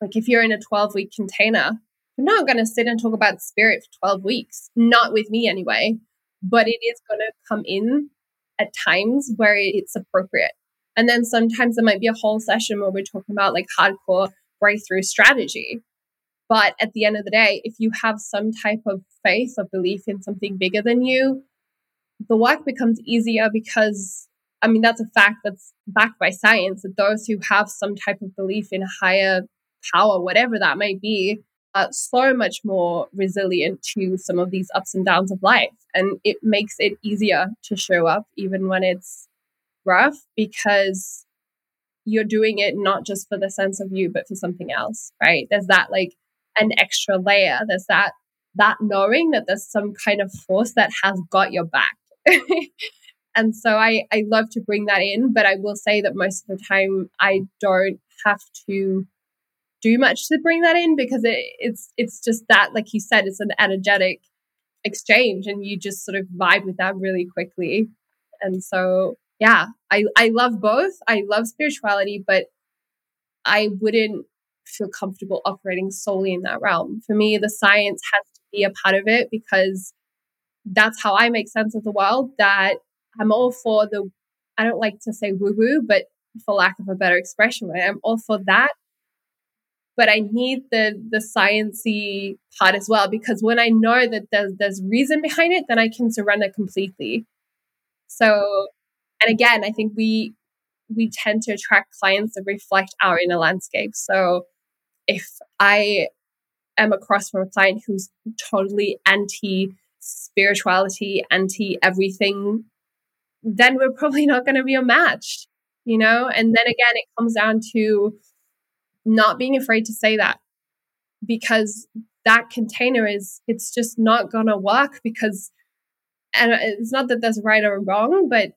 like if you're in a 12 week container, you're not going to sit and talk about spirit for 12 weeks, not with me anyway. But it is going to come in at times where it's appropriate. And then sometimes there might be a whole session where we're talking about like hardcore breakthrough strategy. But at the end of the day, if you have some type of faith or belief in something bigger than you, the work becomes easier because, I mean, that's a fact that's backed by science that those who have some type of belief in higher power, whatever that may be, are so much more resilient to some of these ups and downs of life. And it makes it easier to show up even when it's rough because you're doing it not just for the sense of you, but for something else, right? There's that like an extra layer. There's that that knowing that there's some kind of force that has got your back. and so I, I love to bring that in, but I will say that most of the time I don't have to do much to bring that in because it, it's it's just that, like you said, it's an energetic exchange and you just sort of vibe with that really quickly. And so yeah, I, I love both. I love spirituality, but I wouldn't feel comfortable operating solely in that realm. For me, the science has to be a part of it because that's how I make sense of the world. That I'm all for the, I don't like to say woo woo, but for lack of a better expression? I'm all for that. But I need the the sciency part as well because when I know that there's there's reason behind it, then I can surrender completely. So, and again, I think we we tend to attract clients that reflect our inner landscape. So if I am across from a client who's totally anti spirituality, anti everything, then we're probably not going to be a match, you know? And then again, it comes down to not being afraid to say that because that container is, it's just not going to work because, and it's not that there's right or wrong, but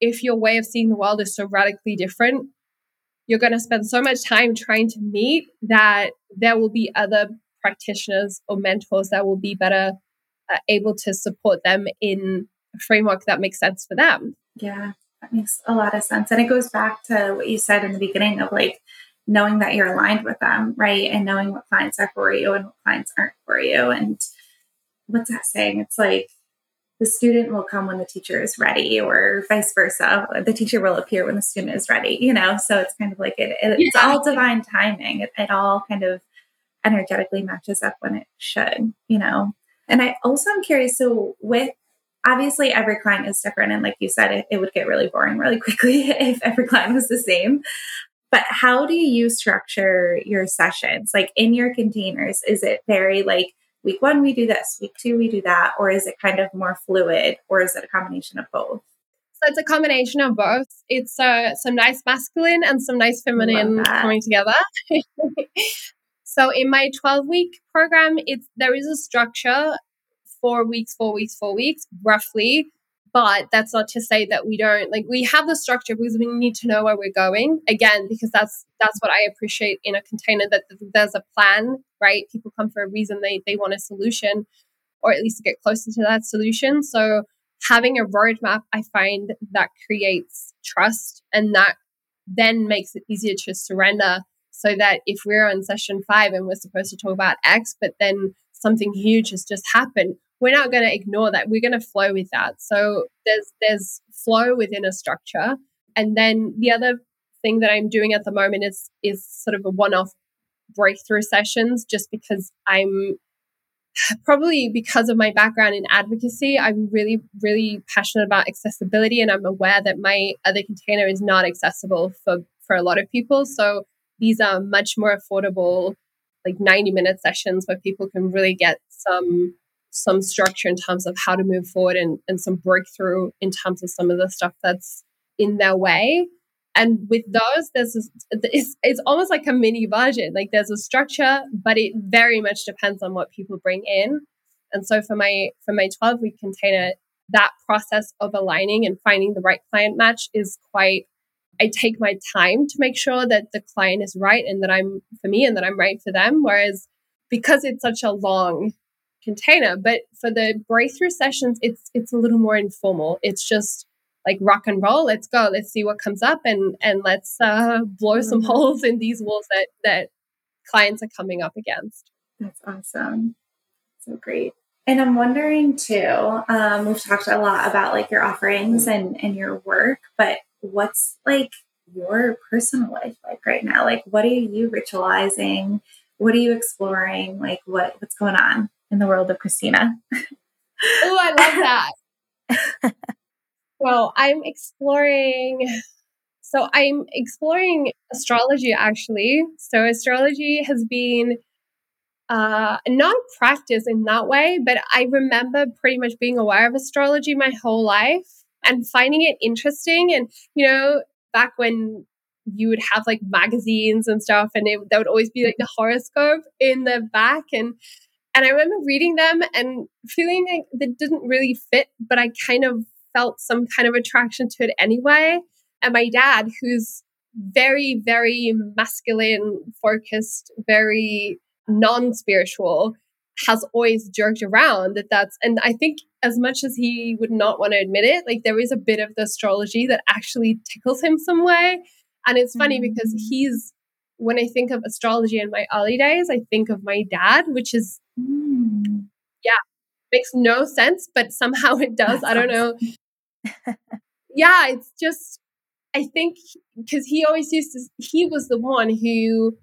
if your way of seeing the world is so radically different, you're going to spend so much time trying to meet that there will be other practitioners or mentors that will be better uh, able to support them in a framework that makes sense for them. Yeah, that makes a lot of sense. And it goes back to what you said in the beginning of like knowing that you're aligned with them, right? And knowing what clients are for you and what clients aren't for you. And what's that saying? It's like the student will come when the teacher is ready or vice versa. The teacher will appear when the student is ready you know? So it's kind of like it, it it's all divine timing. It, it, all kind of energetically matches up when it should you know? And i also am curious so with obviously every client is different and like you said it, it would get really boring really quickly if every client was the same. But how do you structure your sessions? Like in your containers is it very like week one we do this, week two we do that, or is it kind of more fluid, or is it a combination of both? So it's a combination of both. It's uh, some nice masculine and some nice feminine coming together. so in my 12 week program, it's there is a structure, four weeks, four weeks, four weeks, roughly. But that's not to say that we don't like we have the structure because we need to know where we're going again because that's that's what I appreciate in a container that there's a plan, right? People come for a reason they they want a solution or at least to get closer to that solution. So having a roadmap, I find that creates trust and that then makes it easier to surrender so that if we're on session five and we're supposed to talk about X, but then something huge has just happened, we're not going to ignore that. We're going to flow with that. So there's there's flow within a structure. And then the other thing that I'm doing at the moment is is sort of a one-off breakthrough sessions just because I'm probably because of my background in advocacy, I'm really, really passionate about accessibility and I'm aware that my other container is not accessible for, for a lot of people. So these are much more affordable, like 90 minute sessions where people can really get some some structure in terms of how to move forward and, and some breakthrough in terms of some of the stuff that's in their way. And with those, there's this, it's, it's almost like a mini version. Like there's a structure, but it very much depends on what people bring in. And so for my for my 12 week container, that process of aligning and finding the right client match is quite I take my time to make sure that the client is right and that I'm for me and that I'm right for them. Whereas because it's such a long container, but for the breakthrough sessions, it's it's a little more informal. It's just like rock and roll. Let's go. Let's see what comes up and and let's uh, blow some mm-hmm. holes in these walls that that clients are coming up against. That's awesome. So great. And I'm wondering too, um, we've talked a lot about like your offerings and, and your work, but what's like your personal life like right now? Like what are you ritualizing? What are you exploring? Like what what's going on in the world of Kristine? oh, I love that. well, I'm exploring so I'm exploring astrology actually. So astrology has been uh, not a practice in that way, but I remember pretty much being aware of astrology my whole life and finding it interesting. And, you know, back when you would have like magazines and stuff, and it, there would always be like the horoscope in the back. And, and I remember reading them and feeling like they didn't really fit, but I kind of felt some kind of attraction to it anyway. And my dad, who's very, very masculine focused, very non spiritual has always jerked around that that's and i think as much as he would not want to admit it like there is a bit of the astrology that actually tickles him some way and it's funny mm-hmm. because he's when i think of astrology in my early days i think of my dad which is mm. yeah makes no sense but somehow it does i don't know yeah it's just i think because he always used to he was the one who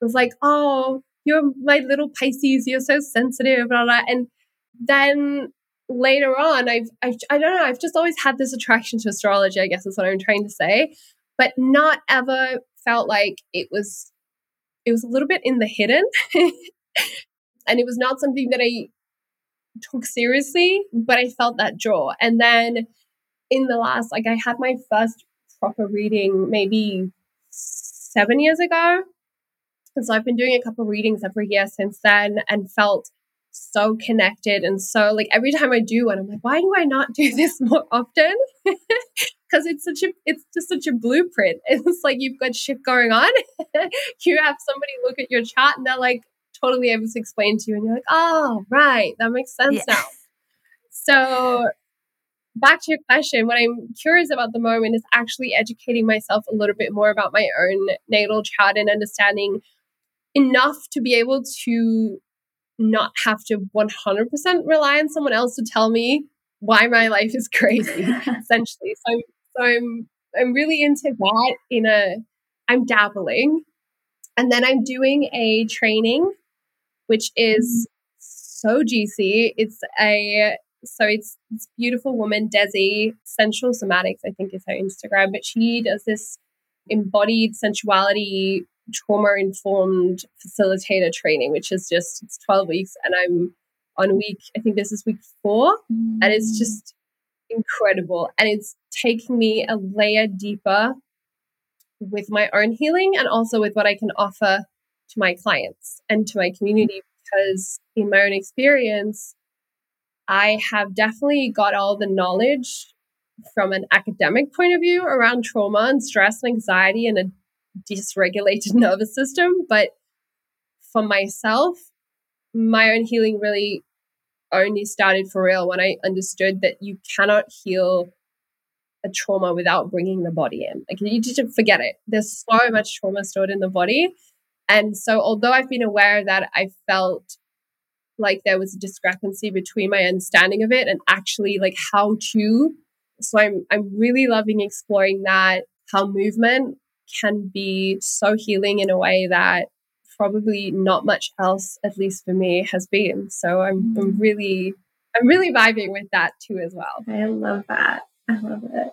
was like oh you're my little Pisces, you're so sensitive, blah, blah. and then later on, I've, I've, I don't know, I've just always had this attraction to astrology, I guess is what I'm trying to say, but not ever felt like it was, it was a little bit in the hidden. and it was not something that I took seriously, but I felt that draw. And then in the last, like I had my first proper reading maybe seven years ago. And so I've been doing a couple readings every year since then and felt so connected and so like every time I do one, I'm like, why do I not do this more often? Because it's such a it's just such a blueprint. It's like you've got shit going on. you have somebody look at your chart and they're like totally able to explain to you, and you're like, oh right, that makes sense yeah. now. So back to your question, what I'm curious about the moment is actually educating myself a little bit more about my own natal chart and understanding enough to be able to not have to 100% rely on someone else to tell me why my life is crazy essentially so I'm, so I'm I'm really into that in a I'm dabbling and then I'm doing a training which is so juicy it's a so it's this beautiful woman Desi Sensual Somatics I think is her Instagram but she does this embodied sensuality trauma informed facilitator training, which is just it's 12 weeks and I'm on week, I think this is week four, mm. and it's mm. just incredible. And it's taking me a layer deeper with my own healing and also with what I can offer to my clients and to my community mm-hmm. because in my own experience, I have definitely got all the knowledge from an academic point of view around trauma and stress and anxiety and a dysregulated nervous system. But for myself, my own healing really only started for real when I understood that you cannot heal a trauma without bringing the body in. Like you just forget it. There's so much trauma stored in the body. And so, although I've been aware that I felt like there was a discrepancy between my understanding of it and actually like how to, so I'm I'm really loving exploring that how movement can be so healing in a way that probably not much else, at least for me, has been. So I'm, I'm mm. really, I'm really vibing with that too as well. I love that. I love it.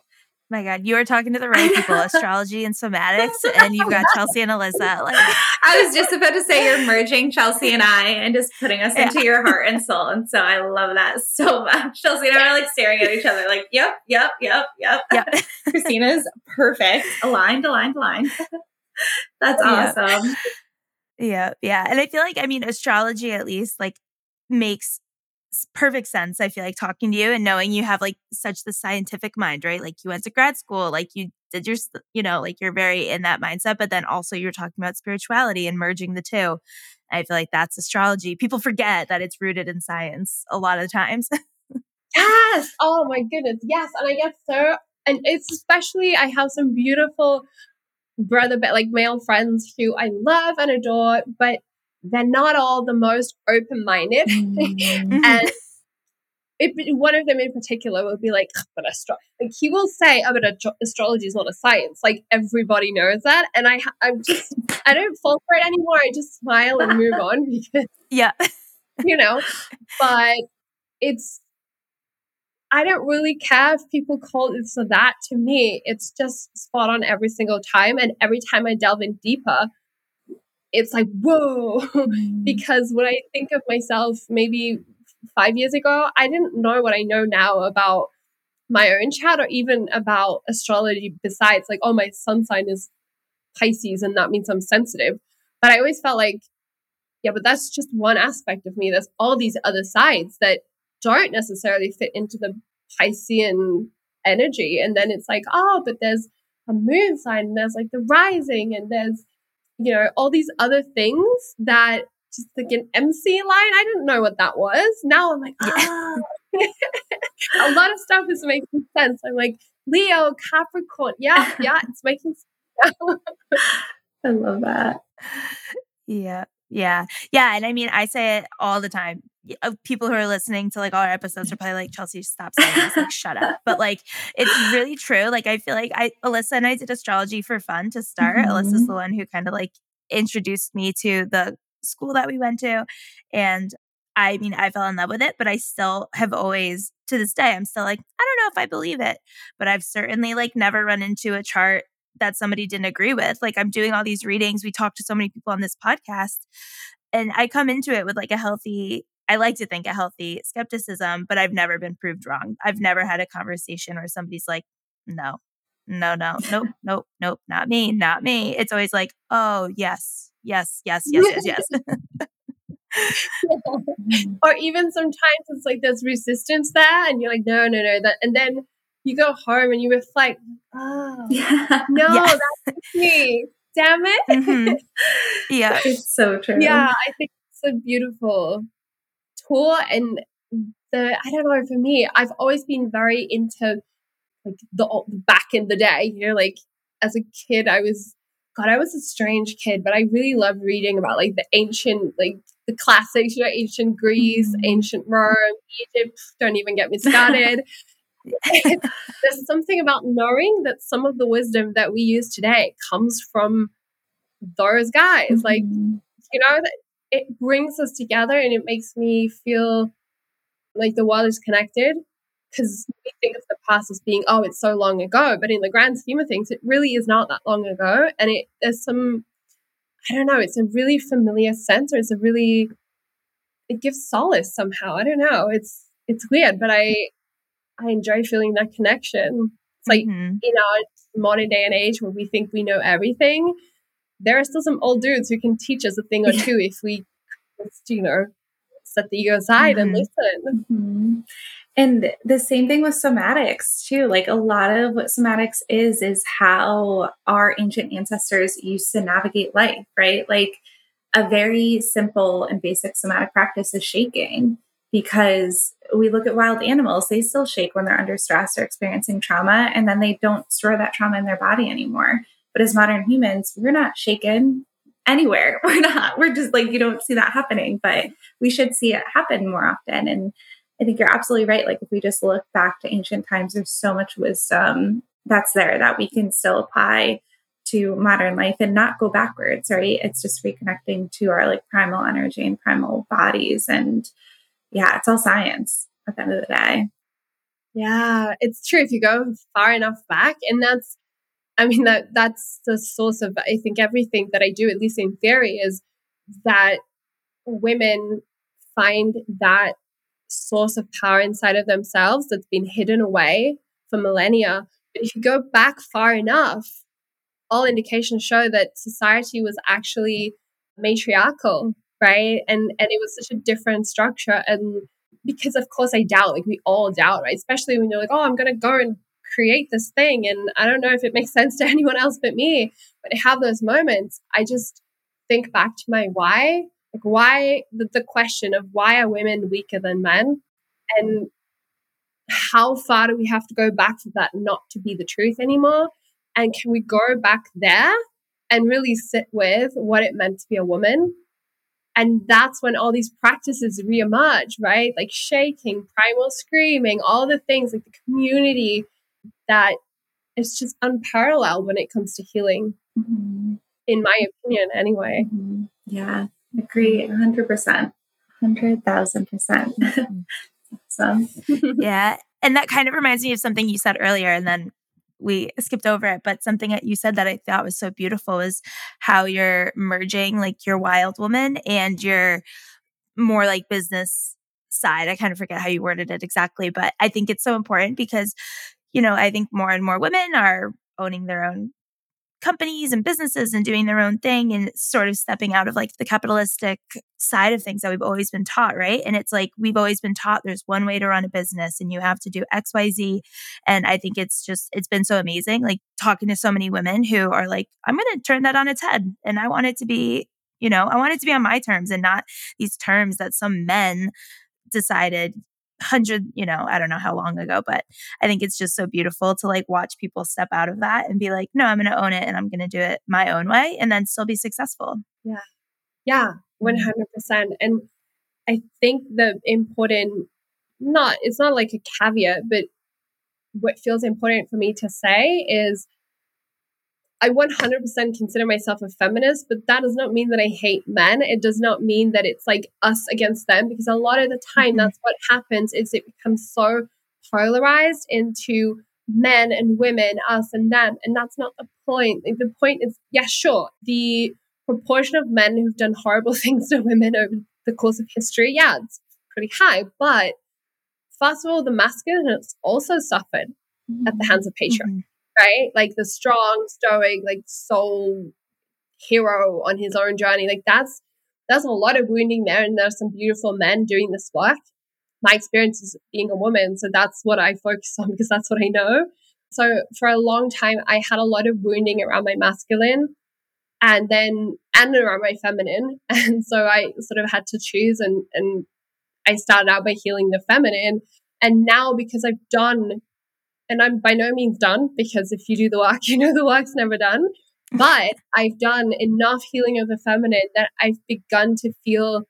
My God, you are talking to the right people, astrology and somatics, and you've got Chelsea and Alyssa. Like I was just about to say you're merging Chelsea and I and just putting us into your heart and soul. And so I love that so much. Chelsea and I are like staring at each other, like, yep, yep, yep, yep. Yep. Kristine's perfect. Aligned, aligned, aligned. That's awesome. Yeah. yeah. Yeah. And I feel like, I mean, astrology at least like makes perfect sense. I feel like talking to you and knowing you have like such the scientific mind, right? Like you went to grad school, like you did your, you know, like you're very in that mindset, but then also you're talking about spirituality and merging the two. I feel like that's astrology. People forget that it's rooted in science a lot of times. yes. Oh my goodness. Yes. And I get so, and it's especially, I have some beautiful brother, but like male friends who I love and adore, but they're not all the most open minded. Mm-hmm. and it, one of them in particular will be like, but astro-, like he will say, "Oh, but astrology is not a science." Like everybody knows that, and I, I'm just, I don't fall for it anymore. I just smile and move on because, yeah, you know. But it's, I don't really care if people call it so that. To me, it's just spot on every single time, and every time I delve in deeper, it's like whoa. Mm. because when i think of myself maybe five years ago i didn't know what i know now about my own chart or even about astrology besides like oh my sun sign is pisces and that means i'm sensitive. But i always felt like yeah but that's just one aspect of me. There's all these other sides that don't necessarily fit into the piscean energy. And then it's like oh but there's a moon sign and there's like the rising and there's you know, all these other things that just like an MC line. I didn't know what that was. Now I'm like, ah. a lot of stuff is making sense. I'm like, Leo, Capricorn. Yeah, yeah, it's making sense. I love that. Yeah. Yeah. Yeah. And I mean, I say it all the time. People who are listening to like all our episodes are probably like, Chelsea, stop saying this. Like, shut up. But like, it's really true. Like, I feel like I, Alyssa and I did astrology for fun to start. Mm-hmm. Alyssa's the one who kind of like introduced me to the school that we went to. And I mean, I fell in love with it, but I still have always, to this day, I'm still like, I don't know if I believe it. But I've certainly like never run into a chart that somebody didn't agree with. Like I'm doing all these readings. We talk to so many people on this podcast and I come into it with like a healthy I like to think a healthy skepticism, but I've never been proved wrong. I've never had a conversation where somebody's like, no, no, no, nope, nope, nope, not me, not me. It's always like, oh, yes, yes, yes, yes, yes, yes. or even sometimes it's like there's resistance there, and you're like, no, no, no. That, and then you go home and you reflect, oh, yeah. no, yeah. that's me. Damn it. Mm-hmm. Yeah. It's so true. Yeah, I think it's a beautiful tour. And the, I don't know, for me, I've always been very into like the back in the day, you know, like as a kid, I was, God, I was a strange kid, but I really loved reading about like the ancient, like the classics, you know, ancient Greece, mm-hmm. ancient Rome, Egypt. Don't even get me started. There's something about knowing that some of the wisdom that we use today comes from those guys. Mm-hmm. Like, you know, it brings us together and it makes me feel like the world is connected because we think of the past as being, oh, it's so long ago. But in the grand scheme of things, it really is not that long ago. And it there's some, I don't know, it's a really familiar sense or it's a really, it gives solace somehow. I don't know. It's, it's weird, but I, I enjoy feeling that connection. It's like mm-hmm. in our modern day and age where we think we know everything, there are still some old dudes who can teach us a thing or two if we just, you know, set the ego aside mm-hmm. and listen. Mm-hmm. And the same thing with somatics too. Like a lot of what somatics is, is how our ancient ancestors used to navigate life, right? Like a very simple and basic somatic practice is shaking because we look at wild animals, they still shake when they're under stress or experiencing trauma, and then they don't store that trauma in their body anymore. But as modern humans, we're not shaken anywhere. We're not. We're just like, you don't see that happening, but we should see it happen more often. And I think you're absolutely right. Like, if we just look back to ancient times, there's so much wisdom that's there that we can still apply to modern life and not go backwards, right? It's just reconnecting to our like primal energy and primal bodies and yeah, it's all science at the end of the day. Yeah, it's true if you go far enough back. And that's, I mean, that that's the source of, I think, everything that I do, at least in theory, is that women find that source of power inside of themselves that's been hidden away for millennia. But if you go back far enough, all indications show that society was actually matriarchal, right? And and it was such a different structure. And because of course I doubt, like we all doubt, right? Especially when you're like, oh, I'm gonna go and create this thing and I don't know if it makes sense to anyone else but me. But I have those moments. I just think back to my why. Like why the, the question of why are women weaker than men? And how far do we have to go back for that not to be the truth anymore? And can we go back there and really sit with what it meant to be a woman? And that's when all these practices reemerge, right? Like shaking, primal screaming, all the things like the community that is just unparalleled when it comes to healing, mm-hmm. in my opinion, anyway. Mm-hmm. Yeah, agree 100%, 100,000%. awesome. yeah. And that kind of reminds me of something you said earlier. And then we skipped over it, but something that you said that I thought was so beautiful is how you're merging like your wild woman and your more like business side. I kind of forget how you worded it exactly, but I think it's so important because, you know, I think more and more women are owning their own companies and businesses and doing their own thing and sort of stepping out of like the capitalistic side of things that we've always been taught, right? And it's like we've always been taught there's one way to run a business and you have to do XYZ. And I think it's just, it's been so amazing, like talking to so many women who are like, I'm going to turn that on its head and I want it to be, you know, I want it to be on my terms and not these terms that some men decided hundred, you know, I don't know how long ago, but I think it's just so beautiful to like watch people step out of that and be like, no, I'm going to own it and I'm going to do it my own way and then still be successful. Yeah. Yeah. 100%. Mm-hmm. And I think the important, not, it's not like a caveat, but what feels important for me to say is I 100% consider myself a feminist, but that does not mean that I hate men. It does not mean that it's like us against them because a lot of the time mm-hmm. that's what happens is it becomes so polarized into men and women, us and them, and that's not the point. The point is, yeah, sure, the proportion of men who've done horrible things to women over the course of history, yeah, it's pretty high, but first of all, the masculine has also suffered at the hands of patriarchy. Mm-hmm right? Like the strong, stoic, like soul hero on his own journey. Like that's there's a lot of wounding there, and there's some beautiful men doing this work. My experience is being a woman, so that's what I focus on because that's what I know. So for a long time, I had a lot of wounding around my masculine, and then and around my feminine, and so I sort of had to choose, and and I started out by healing the feminine, and now because I've done and I'm by no means done because if you do the work, you know the work's never done. But I've done enough healing of the feminine that I've begun to feel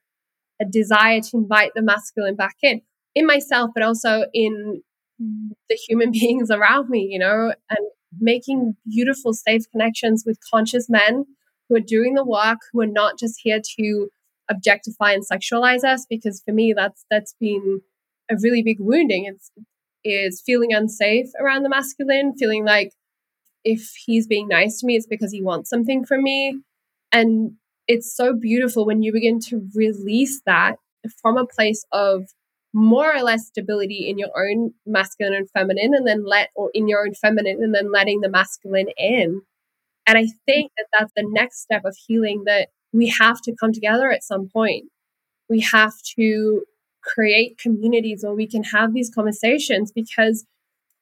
a desire to invite the masculine back in, in myself, but also in mm. the human beings around me, you know, and making beautiful, safe connections with conscious men who are doing the work, who are not just here to objectify and sexualize us. Because for me, that's that's been a really big wounding. It's is feeling unsafe around the masculine, feeling like if he's being nice to me, it's because he wants something from me. And it's so beautiful when you begin to release that from a place of more or less stability in your own masculine and feminine, and then let, or in your own feminine, and then letting the masculine in. And I think that that's the next step of healing that we have to come together at some point. We have to create communities where we can have these conversations because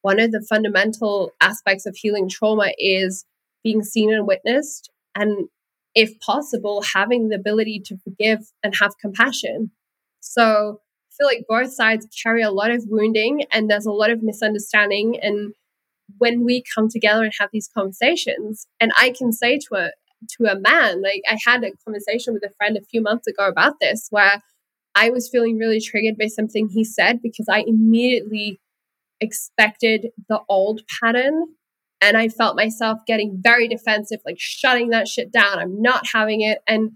one of the fundamental aspects of healing trauma is being seen and witnessed and if possible having the ability to forgive and have compassion. So i feel like both sides carry a lot of wounding and there's a lot of misunderstanding and when we come together and have these conversations and i can say to a to a man like i had a conversation with a friend a few months ago about this where I was feeling really triggered by something he said because I immediately expected the old pattern and I felt myself getting very defensive, like shutting that shit down. I'm not having it. And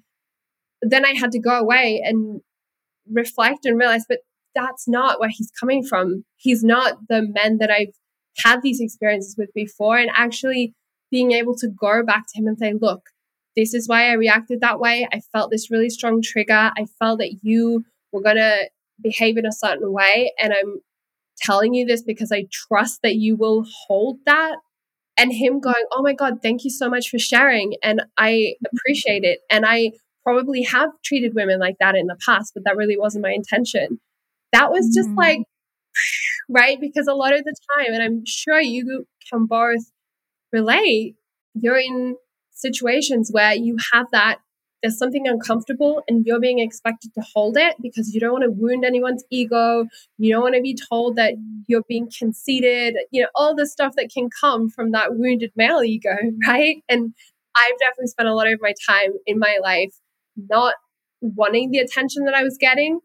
then I had to go away and reflect and realize, but that's not where he's coming from. He's not the men that I've had these experiences with before. And actually being able to go back to him and say, look, this is why I reacted that way. I felt this really strong trigger. I felt that you were going to behave in a certain way. And I'm telling you this because I trust that you will hold that. And him going, Oh my God, thank you so much for sharing. And I appreciate it. And I probably have treated women like that in the past, but that really wasn't my intention. That was just mm. like, right? Because a lot of the time, and I'm sure you can both relate, you're in situations where you have that there's something uncomfortable and you're being expected to hold it because you don't want to wound anyone's ego. You don't want to be told that you're being conceited, you know, all the stuff that can come from that wounded male ego, right? And I've definitely spent a lot of my time in my life not wanting the attention that I was getting,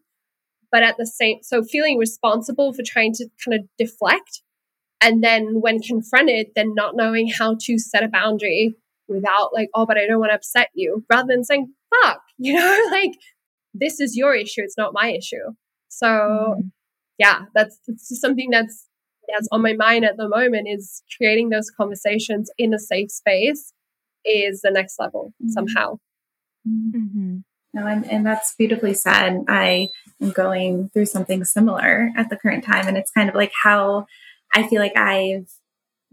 but at the same, so feeling responsible for trying to kind of deflect. And then when confronted, then not knowing how to set a boundary without like, oh, but I don't want to upset you, rather than saying, fuck, you know, like this is your issue, it's not my issue. So mm-hmm. yeah, that's, that's just something that's that's on my mind at the moment is creating those conversations in a safe space is the next level mm-hmm. somehow. Mm-hmm. No, and, and that's beautifully said. I am going through something similar at the current time. And it's kind of like how I feel like I've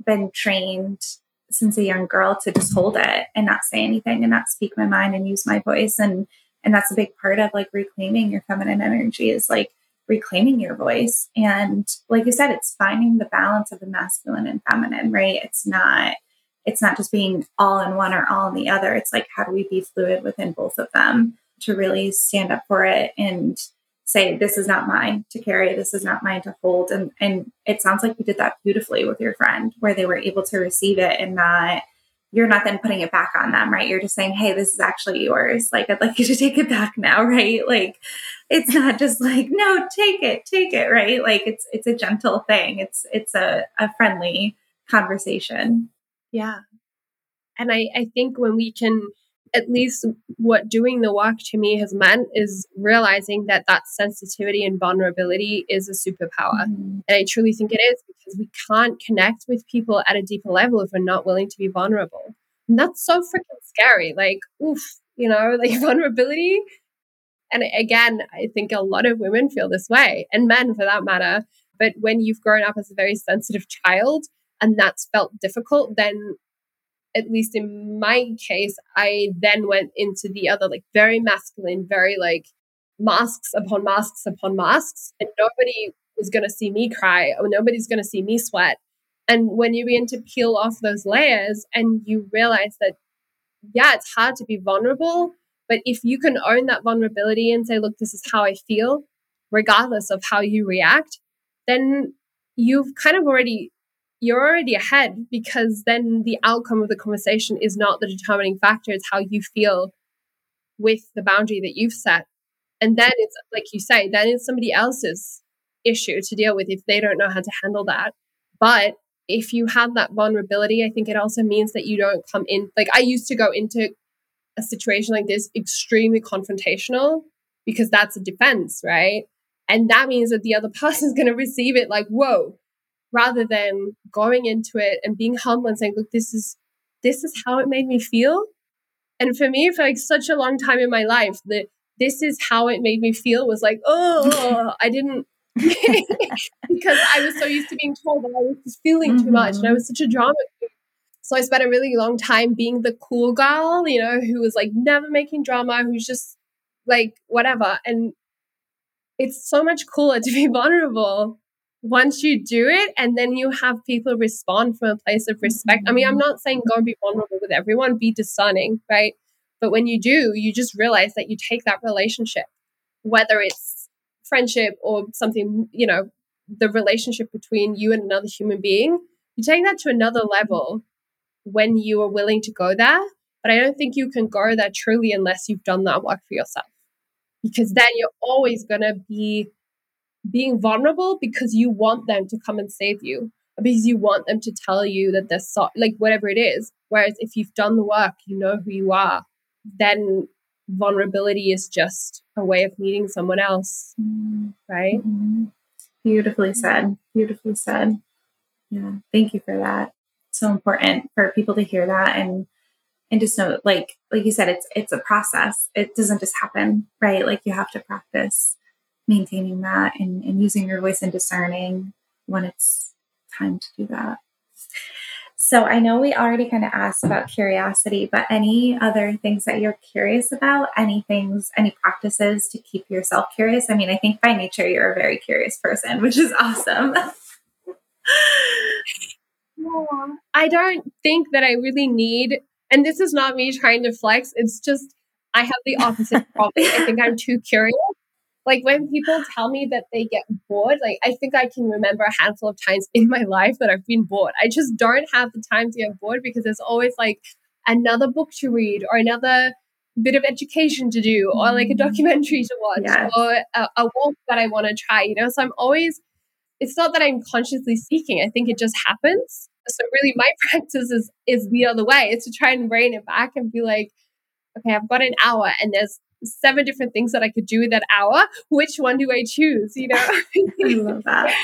been trained since a young girl to just hold it and not say anything and not speak my mind and use my voice. And and that's a big part of like reclaiming your feminine energy is like reclaiming your voice. And like you said it's finding the balance of the masculine and feminine right? It's not it's not just being all in one or all in the other. It's like how do we be fluid within both of them to really stand up for it and say this is not mine to carry. This is not mine to hold. And and it sounds like you did that beautifully with your friend where they were able to receive it and not you're not then putting it back on them right? You're just saying hey this is actually yours. Like i'd like you to take it back now right? Like it's not just like no take it take it right? Like it's it's a gentle thing. It's it's a, a friendly conversation. Yeah. And i i think when we can at least what doing the work to me has meant is realizing that that sensitivity and vulnerability is a superpower. Mm-hmm. And I truly think it is because we can't connect with people at a deeper level if we're not willing to be vulnerable. And that's so freaking scary. Like, oof, you know, like vulnerability. And again, I think a lot of women feel this way, and men for that matter. But when you've grown up as a very sensitive child and that's felt difficult, then at least in my case, I then went into the other, like very masculine, very like masks upon masks upon masks. And nobody was going to see me cry or nobody's going to see me sweat. And when you begin to peel off those layers and you realize that, yeah, it's hard to be vulnerable. But if you can own that vulnerability and say, look, this is how I feel, regardless of how you react, then you've kind of already you're already ahead because then the outcome of the conversation is not the determining factor, it's how you feel with the boundary that you've set. And then it's like you say, then it's somebody else's issue to deal with if they don't know how to handle that. But if you have that vulnerability, I think it also means that you don't come in. Like I used to go into a situation like this extremely confrontational because that's a defense, right? And that means that the other person is going to receive it like, whoa, rather than going into it and being humble and saying, look, this is this is how it made me feel. And for me, for like such a long time in my life, that this is how it made me feel was like, oh, I didn't because I was so used to being told that I was just feeling too much and I mm-hmm. was such a drama. So I spent a really long time being the cool girl, you know, who was like never making drama, who's just like whatever. And it's so much cooler to be vulnerable once you do it and then you have people respond from a place of respect. I mean, I'm mm-hmm. not saying go and be vulnerable with everyone, be discerning, right? But when you do, you just realize that you take that relationship, whether it's friendship or something, you know, the relationship between you and another human being, you take that to another level when you are willing to go there. But I don't think you can go there truly unless you've done that work for yourself. Because then you're always going to be being vulnerable because you want them to come and save you because you want them to tell you that they're so like whatever it is whereas if you've done the work you know who you are then vulnerability is just a way of meeting someone else right? Mm-hmm. Beautifully said. Beautifully said. Yeah. Thank you for that. So important for people to hear that and and just know like like you said it's it's a process it doesn't just happen right like you have to practice maintaining that and, and using your voice and discerning when it's time to do that so i know we already kind of asked about curiosity but any other things that you're curious about any things any practices to keep yourself curious i mean i think by nature you're a very curious person which is awesome I don't think that I really need and this is not me trying to flex. It's just I have the opposite problem. I think I'm too curious. Like when people tell me that they get bored, like I think I can remember a handful of times in my life that I've been bored. I just don't have the time to get bored because there's always like another book to read or another bit of education to do or like a mm-hmm. documentary to watch yes. or a, a walk that I want to try, you know? So I'm always, it's not that I'm consciously seeking. I think it just happens. So really my practice is is the other way. It's to try and rein it back and be like, okay, I've got an hour and there's seven different things that I could do with that hour. Which one do I choose? You know? I love that.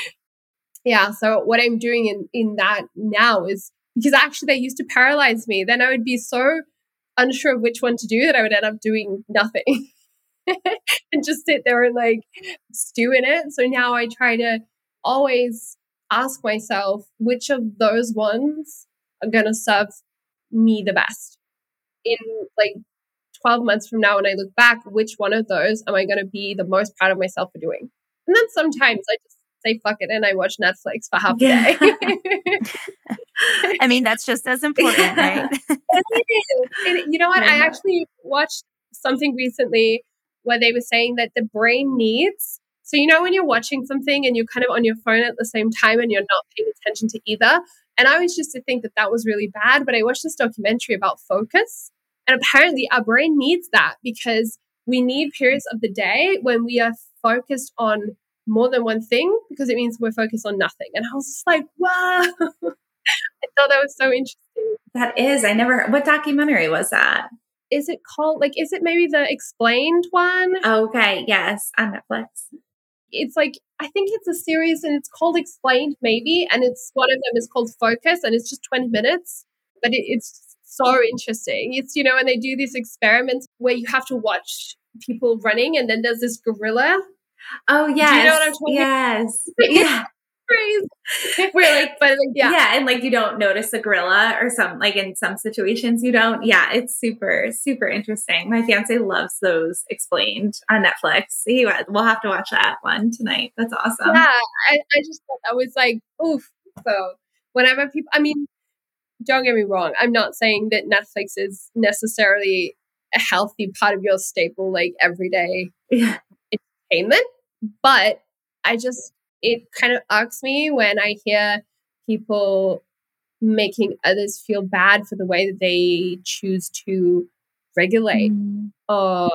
Yeah. So what I'm doing in, in that now is because actually they used to paralyze me. Then I would be so unsure of which one to do that I would end up doing nothing. and just sit there and like stew in it. So now I try to always ask myself which of those ones are going to serve me the best in like 12 months from now when i look back which one of those am i going to be the most proud of myself for doing and then sometimes i just say fuck it and i watch netflix for half yeah. a day i mean that's just as important right and you know what i actually watched something recently where they were saying that the brain needs so, you know, when you're watching something and you're kind of on your phone at the same time and you're not paying attention to either. And I was just to think that that was really bad. But I watched this documentary about focus. And apparently, our brain needs that because we need periods of the day when we are focused on more than one thing because it means we're focused on nothing. And I was just like, wow. I thought that was so interesting. That is. I never, what documentary was that? Is it called, like, is it maybe the explained one? Okay. Yes. On Netflix it's like I think it's a series and it's called Explained maybe, and it's one of them is called Focus, and it's just twenty minutes, but it, it's so interesting. It's you know, and they do these experiments where you have to watch people running, and then there's this gorilla. Oh yes, you know what I'm talking yes, yeah crazy. We're like, but like, yeah. yeah, and like you don't notice a gorilla or some like in some situations you don't. Yeah, it's super super interesting. My fiance loves those explained on Netflix. He we'll have to watch that one tonight. That's awesome. Yeah, I, I just thought that was like oof. So whenever people, I mean, don't get me wrong. I'm not saying that Netflix is necessarily a healthy part of your staple like everyday yeah. entertainment, but I just it kind of irks me when I hear people making others feel bad for the way that they choose to regulate. Mm. Uh,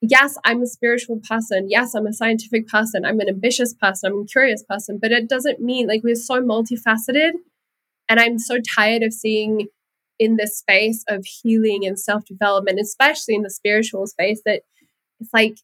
yes, I'm a spiritual person. Yes, I'm a scientific person. I'm an ambitious person. I'm a curious person. But it doesn't mean like we're so multifaceted. And I'm so tired of seeing in this space of healing and self development, especially in the spiritual space, that it's like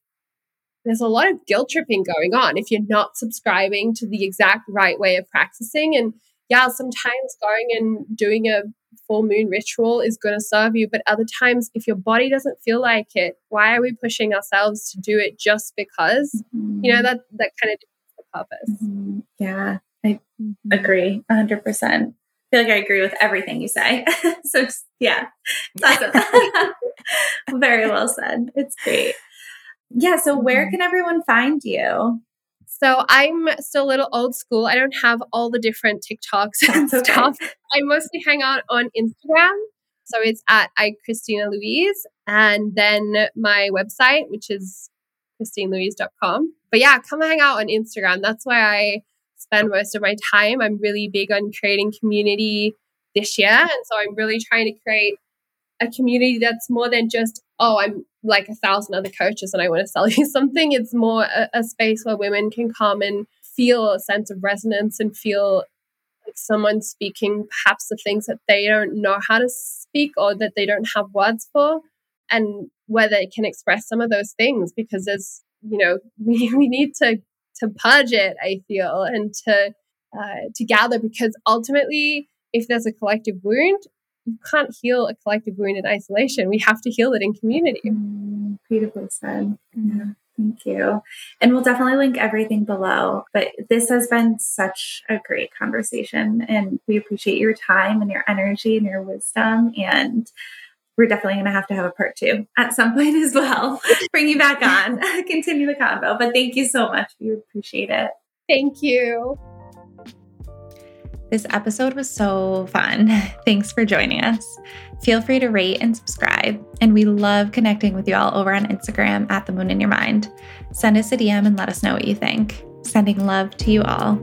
there's a lot of guilt tripping going on if you're not subscribing to the exact right way of practicing. And yeah, sometimes going and doing a full moon ritual is going to serve you, but other times, if your body doesn't feel like it, why are we pushing ourselves to do it just because? Mm-hmm. You know, mm-hmm. that that kind of defeats the purpose. Mm-hmm. Yeah, I agree 100%. I feel like I agree with everything you say. so, just, yeah, awesome. Very well said. It's great. Yeah. So where mm-hmm. can everyone find you? So I'm still a little old school. I don't have all the different TikToks and That's stuff. Okay. I mostly hang out on Instagram. So it's at I Kristine Louise. And then my website, which is kristinelouise.com. But yeah, come hang out on Instagram. That's where I spend most of my time. I'm really big on creating community this year. And so I'm really trying to create a community that's more than just, oh, I'm like a thousand other coaches and I want to sell you something. It's more a, a space where women can come and feel a sense of resonance and feel like someone speaking perhaps the things that they don't know how to speak or that they don't have words for and where they can express some of those things because there's you know we, we need to to purge it. I feel and to uh, to gather because ultimately, if there's a collective wound, you can't heal a collective wound in isolation. We have to heal it in community. Mm, beautifully said. Yeah. Thank you. And we'll definitely link everything below. But this has been such a great conversation. And we appreciate your time and your energy and your wisdom. And we're definitely going to have to have a part two at some point as well. Bring you back on, continue the convo. But thank you so much. We appreciate it. Thank you. This episode was so fun. Thanks for joining us. Feel free to rate and subscribe. And we love connecting with you all over on Instagram at The Moon and Your Mind. Send us a DM and let us know what you think. Sending love to you all.